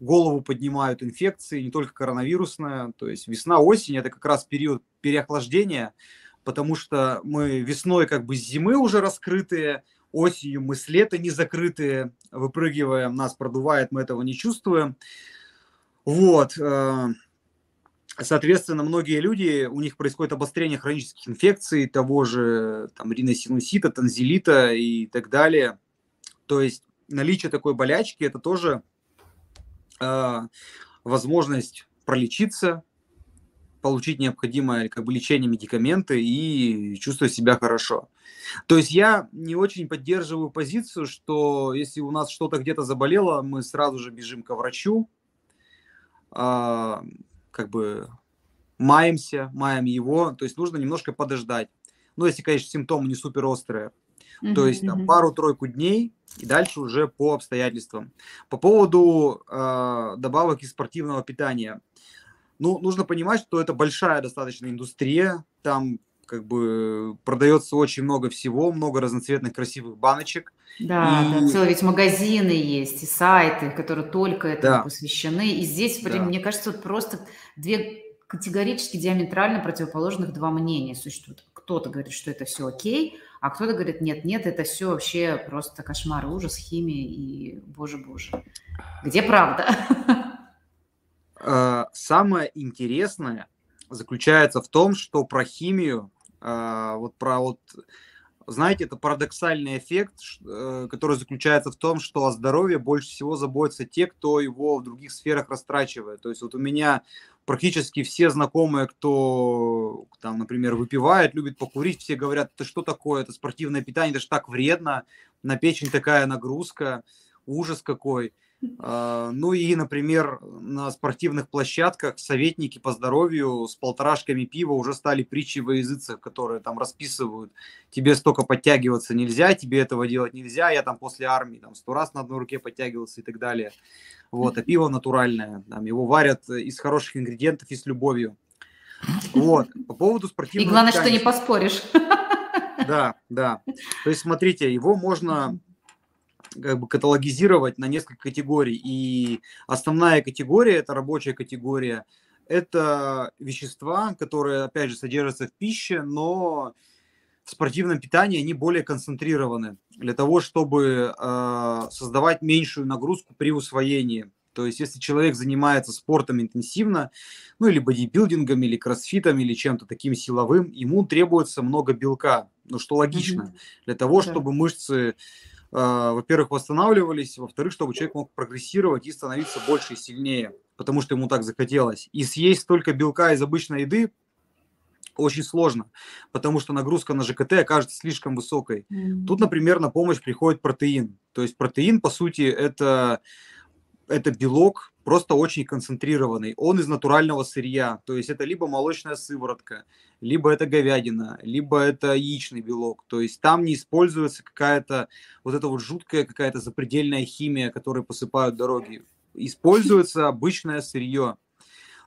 голову поднимают инфекции, не только коронавирусная. То есть весна-осень – это как раз период переохлаждения, потому что мы весной как бы с зимы уже раскрытые, осенью мы с лета не закрытые, выпрыгиваем, нас продувает, мы этого не чувствуем. Вот. Соответственно, многие люди, у них происходит обострение хронических инфекций, того же там, риносинусита, танзелита и так далее. То есть наличие такой болячки – это тоже э, возможность пролечиться, получить необходимое как бы лечение, медикаменты и чувствовать себя хорошо. То есть я не очень поддерживаю позицию, что если у нас что-то где-то заболело, мы сразу же бежим к врачу, э, как бы маемся, маем его. То есть нужно немножко подождать. Ну, если, конечно, симптомы не супер острые. Mm-hmm. То есть там пару-тройку дней и дальше уже по обстоятельствам. По поводу э, добавок из спортивного питания. Ну, нужно понимать, что это большая достаточно индустрия. Там как бы продается очень много всего, много разноцветных красивых баночек. Да, и... да, целые ведь магазины есть и сайты, которые только этому да. посвящены. И здесь, да. мне кажется, вот просто две категорически диаметрально противоположных два мнения существуют. Кто-то говорит, что это все окей, а кто-то говорит, нет, нет, это все вообще просто кошмар, ужас, химия и боже-боже. Где правда? А, самое интересное заключается в том, что про химию, а, вот про вот, знаете, это парадоксальный эффект, э, который заключается в том, что о здоровье больше всего заботятся те, кто его в других сферах растрачивает. То есть вот у меня практически все знакомые, кто там, например, выпивает, любит покурить, все говорят, это что такое, это спортивное питание, это же так вредно, на печень такая нагрузка, ужас какой. А, ну и, например, на спортивных площадках советники по здоровью с полторашками пива уже стали притчей во языцах, которые там расписывают, тебе столько подтягиваться нельзя, тебе этого делать нельзя, я там после армии там сто раз на одной руке подтягивался и так далее. Вот, а пиво натуральное, там его варят из хороших ингредиентов и с любовью. Вот, по поводу спортивного... И главное, питания. что не поспоришь. Да, да. То есть, смотрите, его можно как бы каталогизировать на несколько категорий. И основная категория, это рабочая категория, это вещества, которые, опять же, содержатся в пище, но в спортивном питании они более концентрированы для того, чтобы э, создавать меньшую нагрузку при усвоении. То есть, если человек занимается спортом интенсивно, ну или бодибилдингом, или кроссфитом, или чем-то таким силовым, ему требуется много белка, ну что логично, mm-hmm. для того, да. чтобы мышцы, во-первых, восстанавливались, во-вторых, чтобы человек мог прогрессировать и становиться больше и сильнее, потому что ему так захотелось. И съесть столько белка из обычной еды очень сложно, потому что нагрузка на ЖКТ окажется слишком высокой. Mm-hmm. Тут, например, на помощь приходит протеин. То есть протеин, по сути, это, это белок, просто очень концентрированный. Он из натурального сырья. То есть это либо молочная сыворотка, либо это говядина, либо это яичный белок. То есть там не используется какая-то вот эта вот жуткая какая-то запредельная химия, которой посыпают дороги. Используется обычное сырье.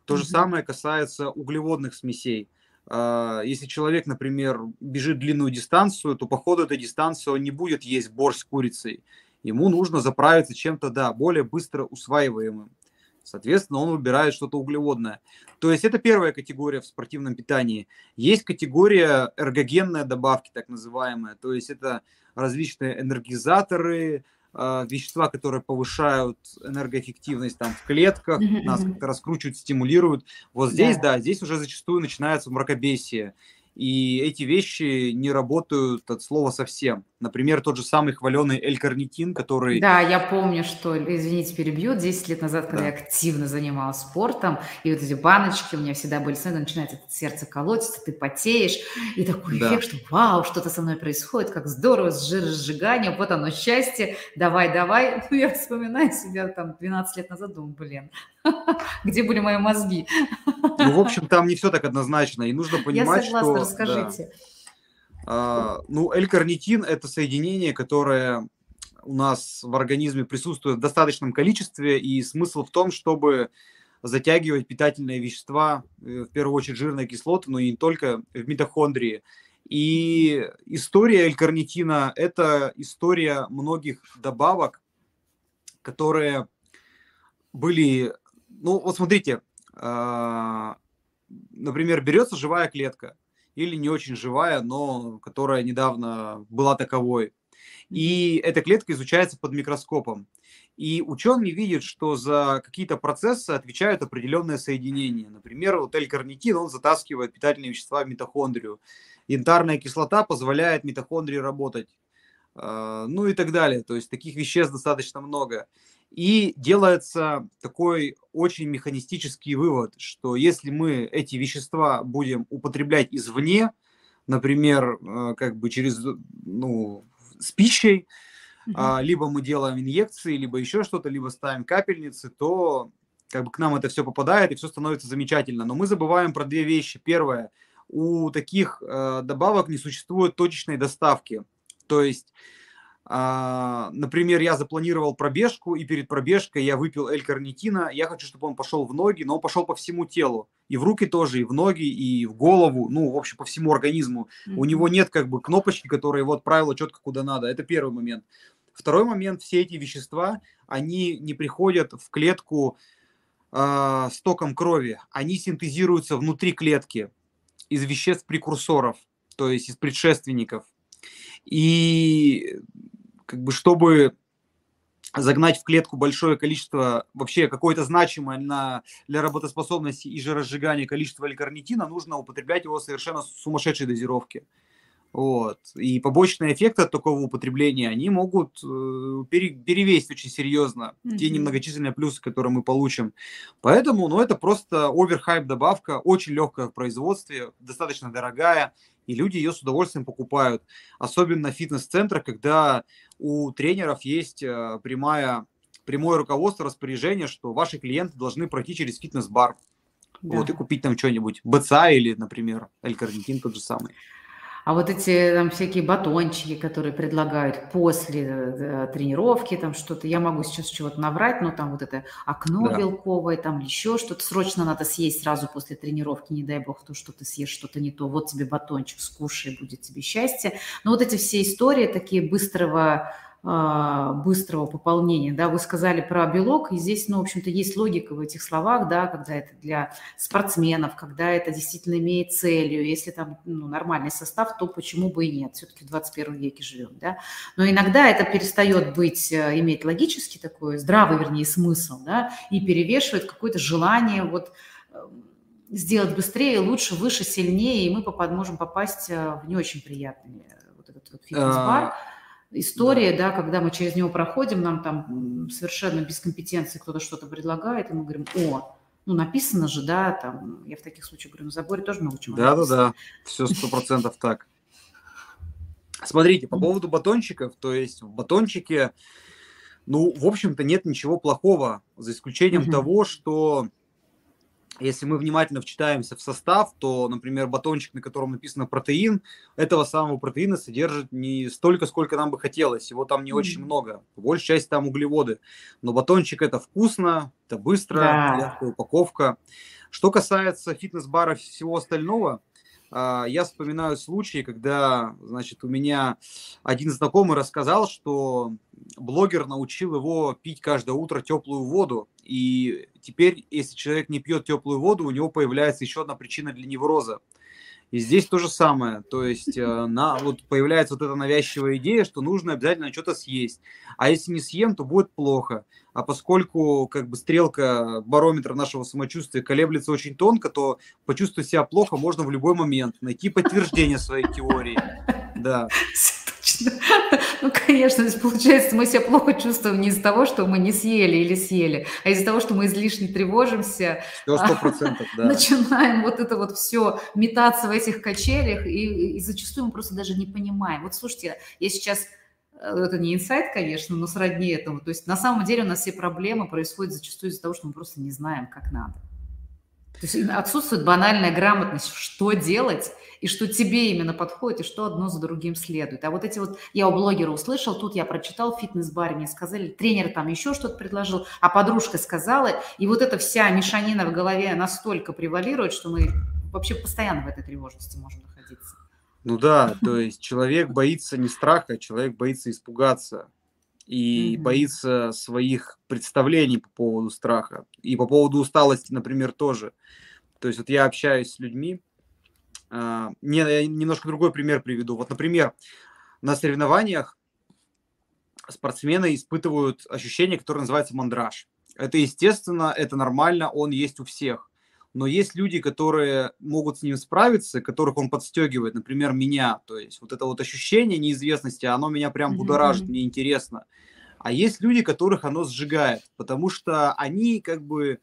То же самое касается углеводных смесей. А, если человек, например, бежит длинную дистанцию, то по ходу этой дистанции он не будет есть борщ с курицей. Ему нужно заправиться чем-то, да, более быстро усваиваемым. Соответственно, он выбирает что-то углеводное. То есть это первая категория в спортивном питании. Есть категория эргогенная добавки, так называемая. То есть это различные энергизаторы, э, вещества, которые повышают энергоэффективность там в клетках, mm-hmm. нас как-то раскручивают, стимулируют. Вот здесь, да. да, здесь уже зачастую начинается мракобесие. И эти вещи не работают от слова совсем. Например, тот же самый хваленый L-карнитин, который... Да, я помню, что, извините, перебью, 10 лет назад, когда да. я активно занималась спортом, и вот эти баночки у меня всегда были, снова начинает это сердце колотиться, ты потеешь, и такой да. эффект, что вау, что-то со мной происходит, как здорово, жиросжигание, вот оно, счастье, давай, давай. Ну, я вспоминаю себя там 12 лет назад, думаю, блин, где были мои мозги? Ну, в общем, там не все так однозначно, и нужно понимать, что... Я согласна, что... расскажите. Да ну, L-карнитин – это соединение, которое у нас в организме присутствует в достаточном количестве, и смысл в том, чтобы затягивать питательные вещества, э, в первую очередь жирные кислоты, но и не только в митохондрии. И история L-карнитина – это история многих добавок, которые были, ну вот смотрите, а, например, берется живая клетка или не очень живая, но которая недавно была таковой, и эта клетка изучается под микроскопом. И ученые видят, что за какие-то процессы отвечают определенные соединения. Например, вот L-карнитин, он затаскивает питательные вещества в митохондрию. Янтарная кислота позволяет митохондрии работать. А, ну и так далее. То есть таких веществ достаточно много. И делается такой очень механистический вывод, что если мы эти вещества будем употреблять извне, например, а, как бы через, ну, с пищей, угу. либо мы делаем инъекции, либо еще что-то, либо ставим капельницы, то как бы к нам это все попадает и все становится замечательно. Но мы забываем про две вещи. Первое, у таких э, добавок не существует точечной доставки. То есть, э, например, я запланировал пробежку, и перед пробежкой я выпил L-карнитина. Я хочу, чтобы он пошел в ноги, но он пошел по всему телу. И в руки тоже, и в ноги, и в голову, ну, в общем, по всему организму. Mm-hmm. У него нет как бы кнопочки, которая его отправила четко куда надо. Это первый момент. Второй момент, все эти вещества, они не приходят в клетку э, с током крови, они синтезируются внутри клетки из веществ-прекурсоров, то есть из предшественников. И как бы чтобы загнать в клетку большое количество, вообще какое-то значимое на, для работоспособности и жиросжигания количество l нужно употреблять его совершенно сумасшедшей дозировки. Вот. И побочные эффекты от такого употребления, они могут э, пере, перевесить очень серьезно mm-hmm. те немногочисленные плюсы, которые мы получим. Поэтому, ну, это просто оверхайп добавка, очень легкая в производстве, достаточно дорогая, и люди ее с удовольствием покупают. Особенно в фитнес-центрах, когда у тренеров есть э, прямая, прямое руководство, распоряжение, что ваши клиенты должны пройти через фитнес-бар. Да. Вот, и купить там что-нибудь. БЦА или, например, L-карнитин тот же самый. А вот эти там всякие батончики, которые предлагают после э, тренировки, там что-то, я могу сейчас чего-то набрать, но там вот это окно да. белковое, там еще что-то срочно надо съесть сразу после тренировки, не дай бог, то, что ты съешь что-то не то, вот тебе батончик, скушай, будет тебе счастье. Но вот эти все истории такие быстрого быстрого пополнения, да, вы сказали про белок, и здесь, ну, в общем-то, есть логика в этих словах, да, когда это для спортсменов, когда это действительно имеет целью, если там ну, нормальный состав, то почему бы и нет, все-таки в 21 веке живем, да, но иногда это перестает быть, э, иметь логический такой, здравый, вернее, смысл, да, и перевешивает какое-то желание вот эм, сделать быстрее, лучше, выше, сильнее, и мы можем попасть э, в не очень приятный вот этот вот фитнес-бар, а, история, да. да, когда мы через него проходим, нам там совершенно без компетенции кто-то что-то предлагает, и мы говорим, о, ну, написано же, да, там, я в таких случаях говорю, на заборе тоже много чего Да, написано. да, да, все сто процентов так. Смотрите, по поводу батончиков, то есть в батончике, ну, в общем-то, нет ничего плохого, за исключением того, что если мы внимательно вчитаемся в состав, то, например, батончик, на котором написано протеин, этого самого протеина содержит не столько, сколько нам бы хотелось. Его там не mm-hmm. очень много. Большая часть там углеводы. Но батончик это вкусно, это быстро, да. легкая упаковка. Что касается фитнес-бара и всего остального, а, я вспоминаю случаи, когда, значит, у меня один знакомый рассказал, что блогер научил его пить каждое утро теплую воду, и теперь, если человек не пьет теплую воду, у него появляется еще одна причина для невроза. И здесь то же самое. То есть э, на, вот появляется вот эта навязчивая идея, что нужно обязательно что-то съесть. А если не съем, то будет плохо. А поскольку как бы стрелка барометра нашего самочувствия колеблется очень тонко, то почувствовать себя плохо можно в любой момент. Найти подтверждение своей теории. Да. Точно. Ну, конечно, получается, мы себя плохо чувствуем не из-за того, что мы не съели или съели, а из-за того, что мы излишне тревожимся. Сто процентов, да. Начинаем вот это вот все метаться в этих качелях, и, и зачастую мы просто даже не понимаем. Вот слушайте, я сейчас э, это не инсайт, конечно, но сродни этому. То есть на самом деле у нас все проблемы происходят зачастую из-за того, что мы просто не знаем, как надо. То есть отсутствует банальная грамотность, что делать, и что тебе именно подходит, и что одно за другим следует. А вот эти вот, я у блогера услышал, тут я прочитал в фитнес-баре, мне сказали, тренер там еще что-то предложил, а подружка сказала, и вот эта вся мешанина в голове настолько превалирует, что мы вообще постоянно в этой тревожности можем находиться. Ну да, то есть человек боится не страха, человек боится испугаться и mm-hmm. боится своих представлений по поводу страха и по поводу усталости, например, тоже. То есть вот я общаюсь с людьми, а, не, я немножко другой пример приведу. Вот, например, на соревнованиях спортсмены испытывают ощущение, которое называется мандраж. Это естественно, это нормально, он есть у всех. Но есть люди, которые могут с ним справиться, которых он подстегивает, например, меня. То есть вот это вот ощущение неизвестности, оно меня прям будоражит, мне интересно. А есть люди, которых оно сжигает, потому что они как бы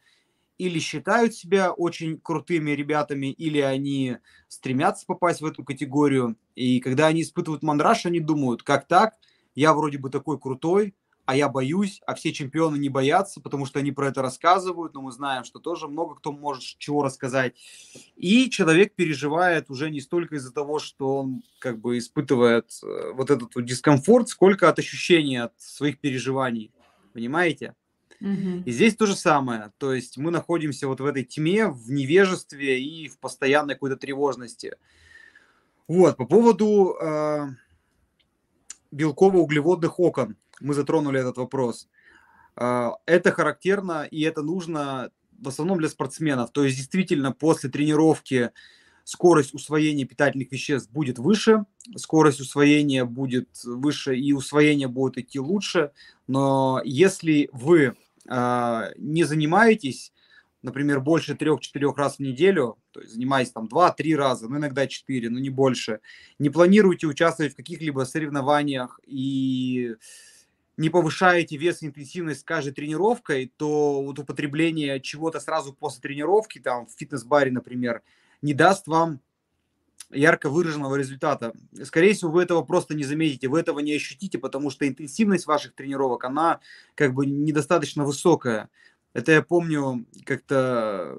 или считают себя очень крутыми ребятами, или они стремятся попасть в эту категорию. И когда они испытывают мандраж, они думают, как так, я вроде бы такой крутой, а я боюсь, а все чемпионы не боятся, потому что они про это рассказывают, но мы знаем, что тоже много кто может чего рассказать. И человек переживает уже не столько из-за того, что он как бы испытывает э, вот этот вот дискомфорт, сколько от ощущения, от своих переживаний. Понимаете? И здесь то же самое. То есть мы находимся вот в этой тьме, в невежестве и в постоянной какой-то тревожности. Вот, по поводу э, белково-углеводных окон. Мы затронули этот вопрос. Э, это характерно и это нужно в основном для спортсменов. То есть действительно после тренировки скорость усвоения питательных веществ будет выше, скорость усвоения будет выше и усвоение будет идти лучше. Но если вы а, не занимаетесь, например, больше трех-четырех раз в неделю, то есть занимаетесь там два-три раза, ну иногда четыре, но не больше, не планируете участвовать в каких-либо соревнованиях и не повышаете вес и интенсивность с каждой тренировкой, то вот употребление чего-то сразу после тренировки, там в фитнес-баре, например, не даст вам ярко выраженного результата. Скорее всего, вы этого просто не заметите, вы этого не ощутите, потому что интенсивность ваших тренировок, она как бы недостаточно высокая. Это я помню, как-то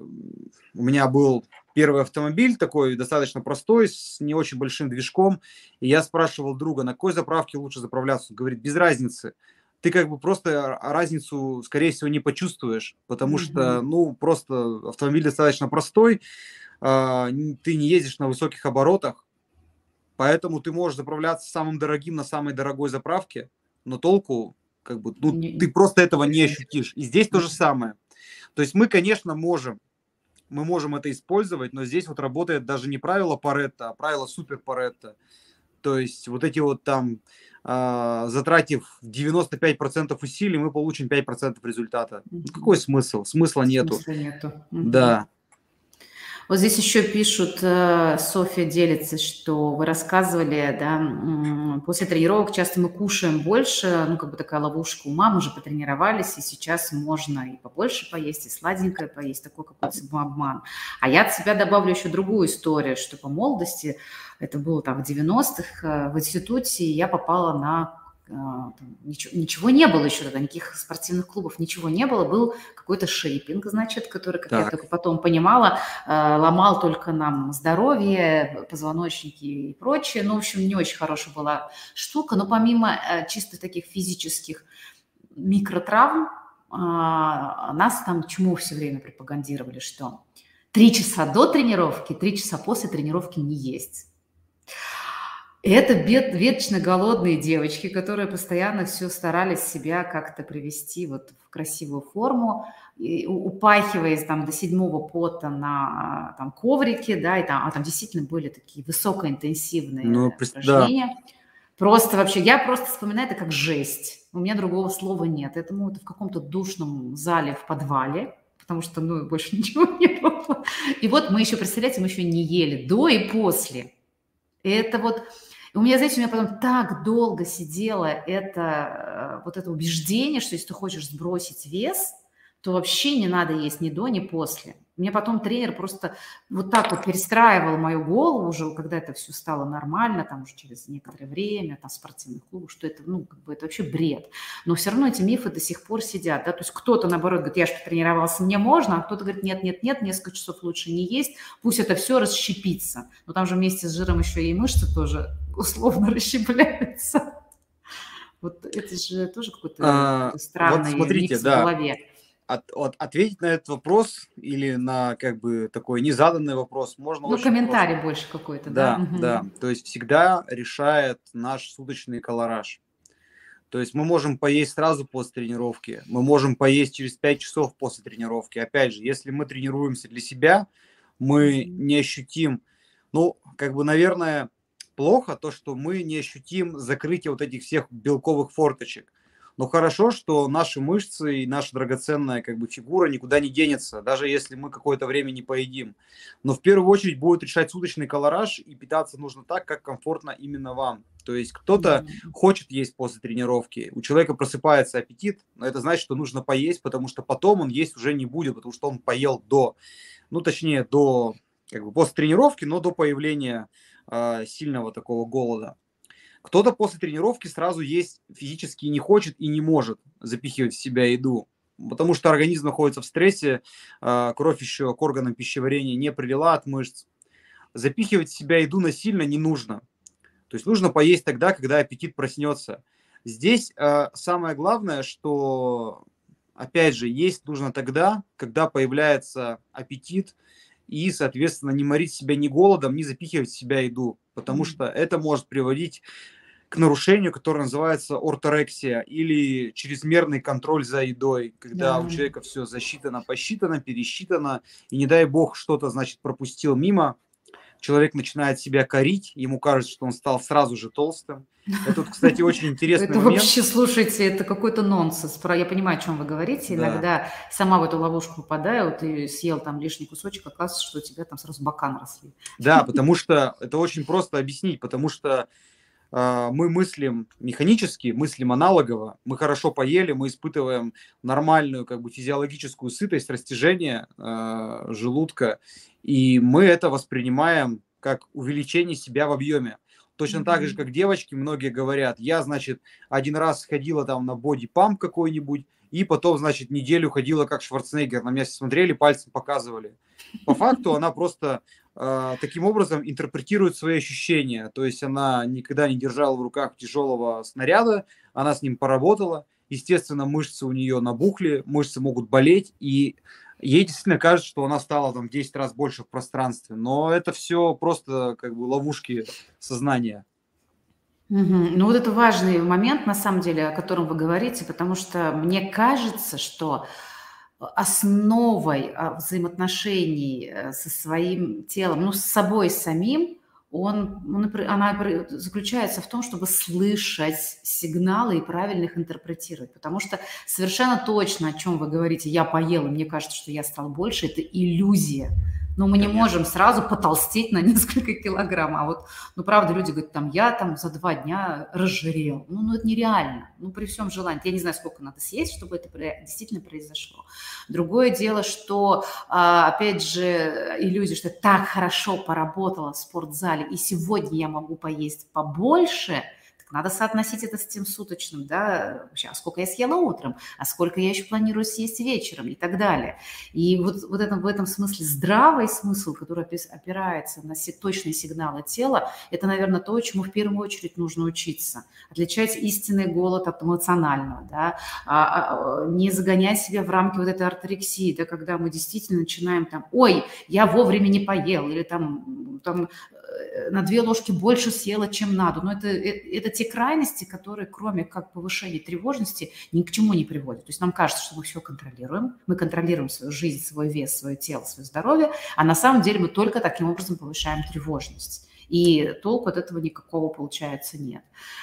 у меня был первый автомобиль такой достаточно простой, с не очень большим движком, и я спрашивал друга, на какой заправке лучше заправляться. Он говорит, без разницы. Ты как бы просто разницу, скорее всего, не почувствуешь, потому mm-hmm. что, ну, просто автомобиль достаточно простой, а, ты не ездишь на высоких оборотах, поэтому ты можешь заправляться самым дорогим на самой дорогой заправке, но толку как бы, ну, не, ты просто этого не ощутишь. И здесь то же самое. То есть мы, конечно, можем, мы можем это использовать, но здесь вот работает даже не правило Паретта, а правило супер Паретта. То есть вот эти вот там, э, затратив 95% усилий, мы получим 5% результата. Ну, какой смысл? Смысла нету. Смысла нету. Да. Вот здесь еще пишут, э, Софья делится, что вы рассказывали, да, после тренировок часто мы кушаем больше, ну, как бы такая ловушка ума, мы уже потренировались, и сейчас можно и побольше поесть, и сладенькое поесть, такой какой-то самообман. А я от себя добавлю еще другую историю, что по молодости, это было там в 90-х, э, в институте я попала на а, ничего, ничего не было еще тогда, никаких спортивных клубов, ничего не было, был какой-то шейпинг, значит, который, как так. я только потом понимала, а, ломал только нам здоровье, позвоночники и прочее. Ну, в общем, не очень хорошая была штука, но помимо э, чисто таких физических микротравм, а, нас там чему все время пропагандировали, что три часа до тренировки, три часа после тренировки не есть. Это бед, вечно голодные девочки, которые постоянно все старались себя как-то привести вот в красивую форму, и, упахиваясь там до седьмого пота на там, коврике, да, и там, а там действительно были такие высокоинтенсивные ну, упражнения. Да. Просто вообще, я просто вспоминаю это как жесть. У меня другого слова нет. Этому это в каком-то душном зале в подвале, потому что, ну, больше ничего не было. И вот мы еще, представляете, мы еще не ели до и после. Это вот и у меня, знаете, у меня потом так долго сидело это, э, вот это убеждение, что если ты хочешь сбросить вес, то вообще не надо есть ни до, ни после. Мне потом тренер просто вот так вот перестраивал мою голову уже, когда это все стало нормально, там уже через некоторое время, там спортивный клуб, что это, ну, как бы это вообще бред. Но все равно эти мифы до сих пор сидят, да, то есть кто-то, наоборот, говорит, я же потренировался, мне можно, а кто-то говорит, нет, нет, нет, несколько часов лучше не есть, пусть это все расщепится. Но там же вместе с жиром еще и мышцы тоже условно расщепляются. Вот это же тоже какой-то а, странный вот смотрите, микс да. в голове от, от, ответить на этот вопрос или на как бы такой незаданный вопрос? Можно ну комментарий просто... больше какой-то да? Да, угу. да. То есть всегда решает наш суточный колораж. То есть мы можем поесть сразу после тренировки мы можем поесть через 5 часов после тренировки. Опять же если мы тренируемся для себя мы не ощутим ну как бы наверное плохо то что мы не ощутим закрытие вот этих всех белковых форточек но хорошо, что наши мышцы и наша драгоценная как бы фигура никуда не денется, даже если мы какое-то время не поедим. Но в первую очередь будет решать суточный колораж, и питаться нужно так, как комфортно именно вам. То есть кто-то mm-hmm. хочет есть после тренировки, у человека просыпается аппетит, но это значит, что нужно поесть, потому что потом он есть уже не будет, потому что он поел до, ну точнее до, как бы после тренировки, но до появления э, сильного такого голода. Кто-то после тренировки сразу есть физически не хочет и не может запихивать в себя еду, потому что организм находится в стрессе, а, кровь еще к органам пищеварения не прилила от мышц. Запихивать в себя еду насильно не нужно. То есть нужно поесть тогда, когда аппетит проснется. Здесь э, самое главное, что, опять же, есть нужно тогда, когда появляется аппетит, и, соответственно, не морить себя ни голодом, ни запихивать в себя еду потому что это может приводить к нарушению, которое называется орторексия или чрезмерный контроль за едой, когда да. у человека все засчитано, посчитано, пересчитано, и не дай бог что-то, значит, пропустил мимо, человек начинает себя корить, ему кажется, что он стал сразу же толстым. Это, кстати, очень интересный это момент. вообще, слушайте, это какой-то нонсенс. Я понимаю, о чем вы говорите. Да. Иногда сама в эту ловушку попадаю, ты съел там лишний кусочек, оказывается, что у тебя там сразу бока наросли. Да, потому что это очень просто объяснить, потому что э, мы мыслим механически, мыслим аналогово. Мы хорошо поели, мы испытываем нормальную как бы физиологическую сытость, растяжение э, желудка, и мы это воспринимаем как увеличение себя в объеме. Точно так же, как девочки, многие говорят, я, значит, один раз ходила там на боди-памп какой-нибудь, и потом, значит, неделю ходила как Шварценеггер. На меня смотрели, пальцем показывали. По факту она просто э, таким образом интерпретирует свои ощущения. То есть она никогда не держала в руках тяжелого снаряда, она с ним поработала. Естественно, мышцы у нее набухли, мышцы могут болеть, и ей действительно кажется, что она стала там 10 раз больше в пространстве, но это все просто как бы ловушки сознания. Угу. Ну вот это важный момент, на самом деле, о котором вы говорите, потому что мне кажется, что основой а, взаимоотношений э, со своим телом, ну, с собой самим, он, он, она заключается в том, чтобы слышать сигналы и правильно их интерпретировать. Потому что совершенно точно, о чем вы говорите, я поела, мне кажется, что я стал больше, это иллюзия. Но мы не можем сразу потолстеть на несколько килограмм. А вот, ну, правда, люди говорят, там, я там за два дня разжирел. Ну, ну это нереально. Ну, при всем желании. Я не знаю, сколько надо съесть, чтобы это действительно произошло. Другое дело, что, а, опять же, иллюзия, что я так хорошо поработала в спортзале, и сегодня я могу поесть побольше – надо соотносить это с тем суточным, да, вообще, а сколько я съела утром, а сколько я еще планирую съесть вечером и так далее. И вот, вот это, в этом смысле здравый смысл, который опирается на точные сигналы тела, это, наверное, то, чему в первую очередь нужно учиться. Отличать истинный голод от эмоционального, да, а, а, не загонять себя в рамки вот этой орторексии, да, когда мы действительно начинаем там, ой, я вовремя не поел, или там, там э, на две ложки больше съела, чем надо. Но это, это, это те крайности, которые, кроме как повышения тревожности, ни к чему не приводят. То есть нам кажется, что мы все контролируем, мы контролируем свою жизнь, свой вес, свое тело, свое здоровье, а на самом деле мы только таким образом повышаем тревожность. И толку от этого никакого, получается, нет.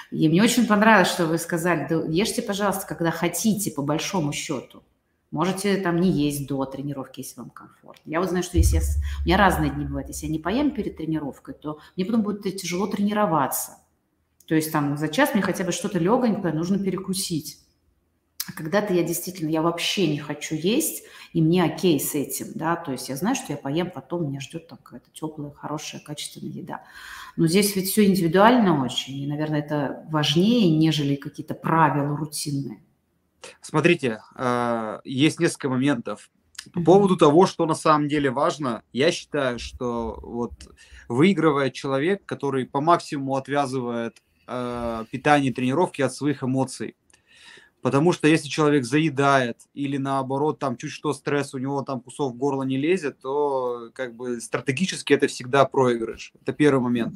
И мне очень понравилось, что вы сказали, да ешьте, пожалуйста, когда хотите, по большому счету. Можете там не есть до тренировки, если вам комфортно. Я вот знаю, что если я... У меня разные дни бывают. Если я не поем перед тренировкой, то мне потом будет тяжело тренироваться. То есть там за час мне хотя бы что-то легонькое нужно перекусить. А когда-то я действительно, я вообще не хочу есть, и мне окей с этим, да, то есть я знаю, что я поем потом, меня ждет там какая-то теплая, хорошая, качественная еда. Но здесь ведь все индивидуально очень, и, наверное, это важнее, нежели какие-то правила рутинные. Смотрите, а, есть несколько моментов. По поводу того, что на самом деле важно, я считаю, что вот выигрывает человек, который по максимуму отвязывает э, питание и тренировки от своих эмоций. Потому что если человек заедает или наоборот там чуть что стресс, у него там кусок в горло не лезет, то как бы стратегически это всегда проигрыш. Это первый момент.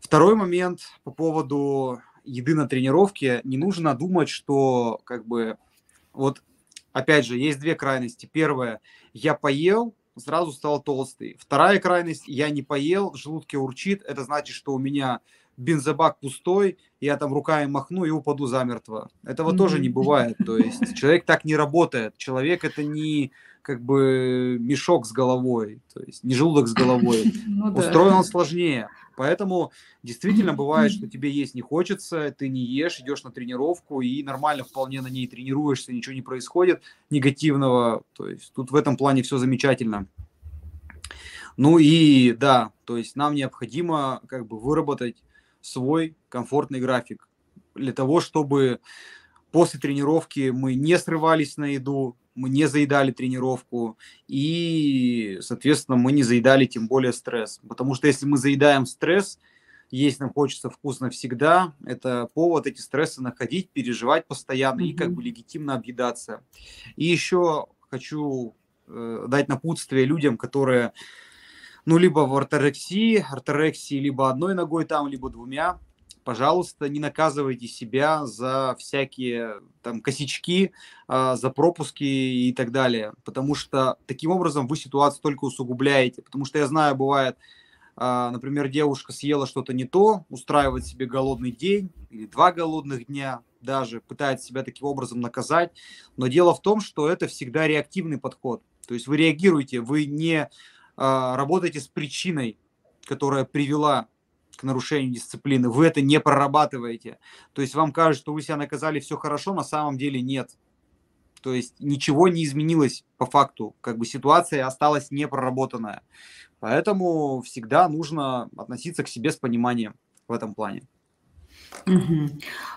Второй момент по поводу еды на тренировке. Не нужно думать, что как бы вот опять же есть две крайности. Первое, я поел, сразу стал толстый. Вторая крайность, я не поел, в желудке урчит, это значит, что у меня бензобак пустой, я там руками махну и упаду замертво. Этого mm-hmm. тоже не бывает. То есть человек так не работает. Человек это не как бы мешок с головой, то есть не желудок с головой. Ну, Устроен он сложнее. Поэтому действительно бывает, что тебе есть не хочется, ты не ешь, идешь на тренировку и нормально вполне на ней тренируешься, ничего не происходит негативного. То есть тут в этом плане все замечательно. Ну и да, то есть нам необходимо как бы выработать свой комфортный график для того, чтобы после тренировки мы не срывались на еду, мы не заедали тренировку и, соответственно, мы не заедали тем более стресс. Потому что если мы заедаем стресс, есть нам хочется вкусно всегда, это повод эти стрессы находить, переживать постоянно mm-hmm. и как бы легитимно объедаться. И еще хочу э, дать напутствие людям, которые ну, либо в орторексии, орторексии либо одной ногой там, либо двумя, пожалуйста, не наказывайте себя за всякие там косячки, э, за пропуски и так далее, потому что таким образом вы ситуацию только усугубляете, потому что я знаю, бывает, э, например, девушка съела что-то не то, устраивает себе голодный день или два голодных дня, даже пытается себя таким образом наказать, но дело в том, что это всегда реактивный подход, то есть вы реагируете, вы не работаете с причиной, которая привела к нарушению дисциплины, вы это не прорабатываете. То есть вам кажется, что вы себя наказали, все хорошо, на самом деле нет. То есть ничего не изменилось по факту, как бы ситуация осталась непроработанная. Поэтому всегда нужно относиться к себе с пониманием в этом плане. Угу.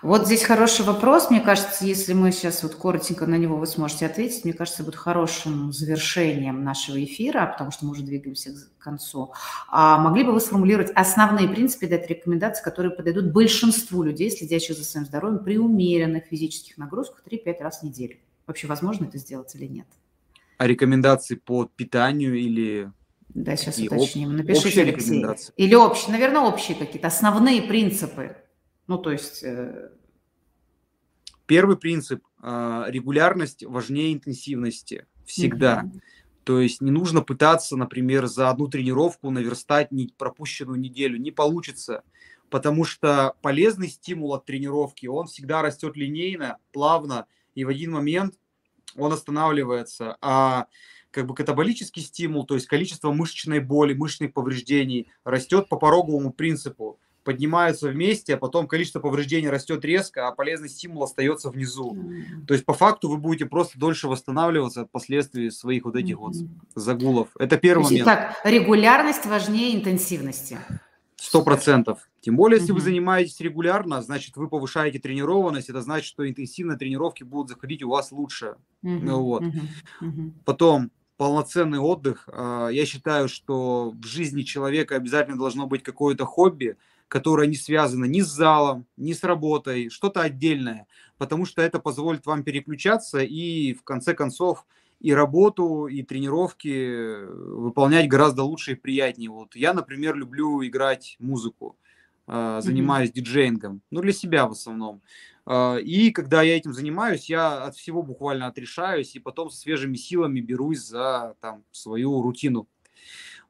Вот здесь хороший вопрос. Мне кажется, если мы сейчас вот коротенько на него вы сможете ответить, мне кажется, будет хорошим завершением нашего эфира, потому что мы уже двигаемся к концу. А могли бы вы сформулировать основные принципы, дать рекомендации, которые подойдут большинству людей, следящих за своим здоровьем при умеренных физических нагрузках 3-5 раз в неделю? Вообще возможно это сделать или нет? А рекомендации по питанию или да, сейчас уточним. Напишите, Алексей. Или общие, наверное, общие какие-то основные принципы. Ну, то есть... Э, Первый принцип а, – регулярность важнее интенсивности. Всегда. Mm-hmm. То есть не нужно пытаться, например, за одну тренировку наверстать не пропущенную неделю. Не получится, потому что полезный стимул от тренировки, он всегда растет линейно, плавно, и в один момент он останавливается. А как бы катаболический стимул, то есть количество мышечной боли, мышечных повреждений растет по пороговому принципу поднимаются вместе, а потом количество повреждений растет резко, а полезный стимул остается внизу. Mm-hmm. То есть по факту вы будете просто дольше восстанавливаться от последствий своих вот этих mm-hmm. вот загулов. Это первый момент. Так, регулярность важнее интенсивности. Сто процентов. Тем более, если mm-hmm. вы занимаетесь регулярно, значит, вы повышаете тренированность, это значит, что интенсивные тренировки будут заходить у вас лучше. Mm-hmm. Вот. Mm-hmm. Потом полноценный отдых. А, я считаю, что в жизни человека обязательно должно быть какое-то хобби, которое не связано ни с залом, ни с работой, что-то отдельное, потому что это позволит вам переключаться и в конце концов и работу, и тренировки выполнять гораздо лучше и приятнее. Вот я, например, люблю играть музыку, а, занимаюсь mm-hmm. диджеингом, ну для себя в основном. А, и когда я этим занимаюсь, я от всего буквально отрешаюсь и потом со свежими силами берусь за там, свою рутину.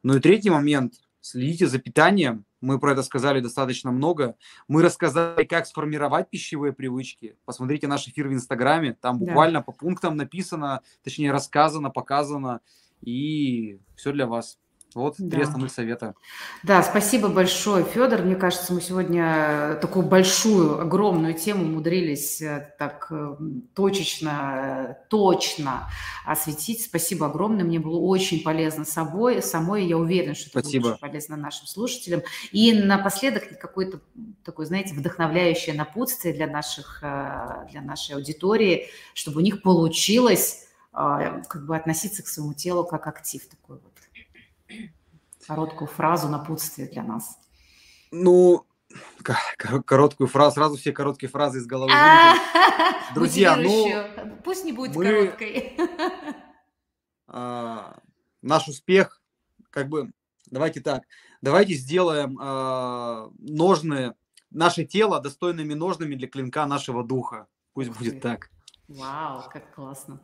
Ну и третий момент, следите за питанием, мы про это сказали достаточно много. Мы рассказали, как сформировать пищевые привычки. Посмотрите наш эфир в Инстаграме. Там буквально да. по пунктам написано, точнее рассказано, показано. И все для вас. Вот да. три основных совета. Да, спасибо большое, Федор. Мне кажется, мы сегодня такую большую, огромную тему умудрились э, так э, точечно, точно осветить. Спасибо огромное. Мне было очень полезно собой, самой. Я уверена, что это спасибо. будет очень полезно нашим слушателям. И напоследок какое-то такое, знаете, вдохновляющее напутствие для, наших, э, для нашей аудитории, чтобы у них получилось как бы относиться к своему телу как актив такой вот короткую фразу напутствие для нас? Ну, короткую фразу, сразу все короткие фразы из головы. Друзья, ну... Пусть не будет короткой. А, наш успех, как бы, давайте так, давайте сделаем а, ножны, наше тело достойными ножными для клинка нашего духа. Пусть будет так. Вау, как классно.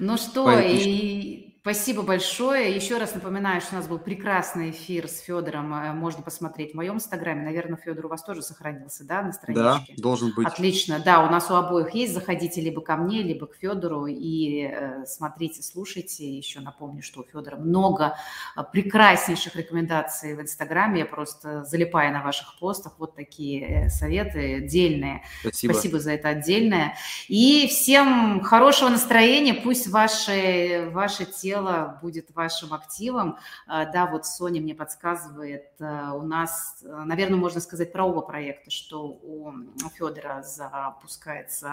Ну что, и спасибо большое. Еще раз напоминаю, что у нас был прекрасный эфир с Федором. Э, можно посмотреть в моем инстаграме. Наверное, Федор у вас тоже сохранился, да, на страничке? Да, должен быть. Отлично. Да, у нас у обоих есть. Заходите либо ко мне, либо к Федору и э, смотрите, слушайте. Еще напомню, что у Федора много э, прекраснейших рекомендаций в инстаграме. Я просто залипаю на ваших постах. Вот такие советы отдельные. Спасибо. Спасибо за это отдельное. И всем хорошего настроения. Пусть ваше, ваше тело будет вашим активом. А, да, вот Соня мне подсказывает, э, у нас, э, наверное, можно сказать про оба проекта, что у Федора запускается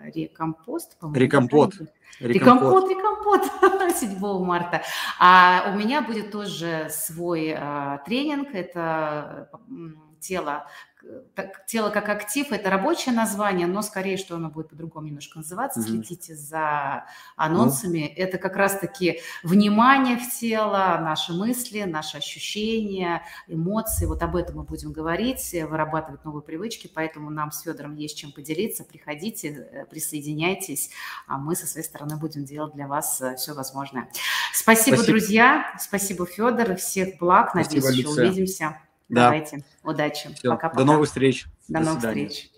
э, рекомпост, Рекомпот. Рекомпот, рекомпот 7 марта. А у меня будет тоже свой тренинг. Это тело так, тело как актив – это рабочее название, но скорее, что оно будет по-другому немножко называться. Mm-hmm. Следите за анонсами. Mm-hmm. Это как раз-таки внимание в тело, наши мысли, наши ощущения, эмоции. Вот об этом мы будем говорить, вырабатывать новые привычки. Поэтому нам с Федором есть чем поделиться. Приходите, э, присоединяйтесь, а мы со своей стороны будем делать для вас э, все возможное. Спасибо, Спасибо. друзья. Спасибо, Федор. Всех благ. Надеюсь, Спасибо, еще увидимся. Да. Давайте. Удачи. Все. Пока-пока. До новых встреч. До, До новых свидания. встреч.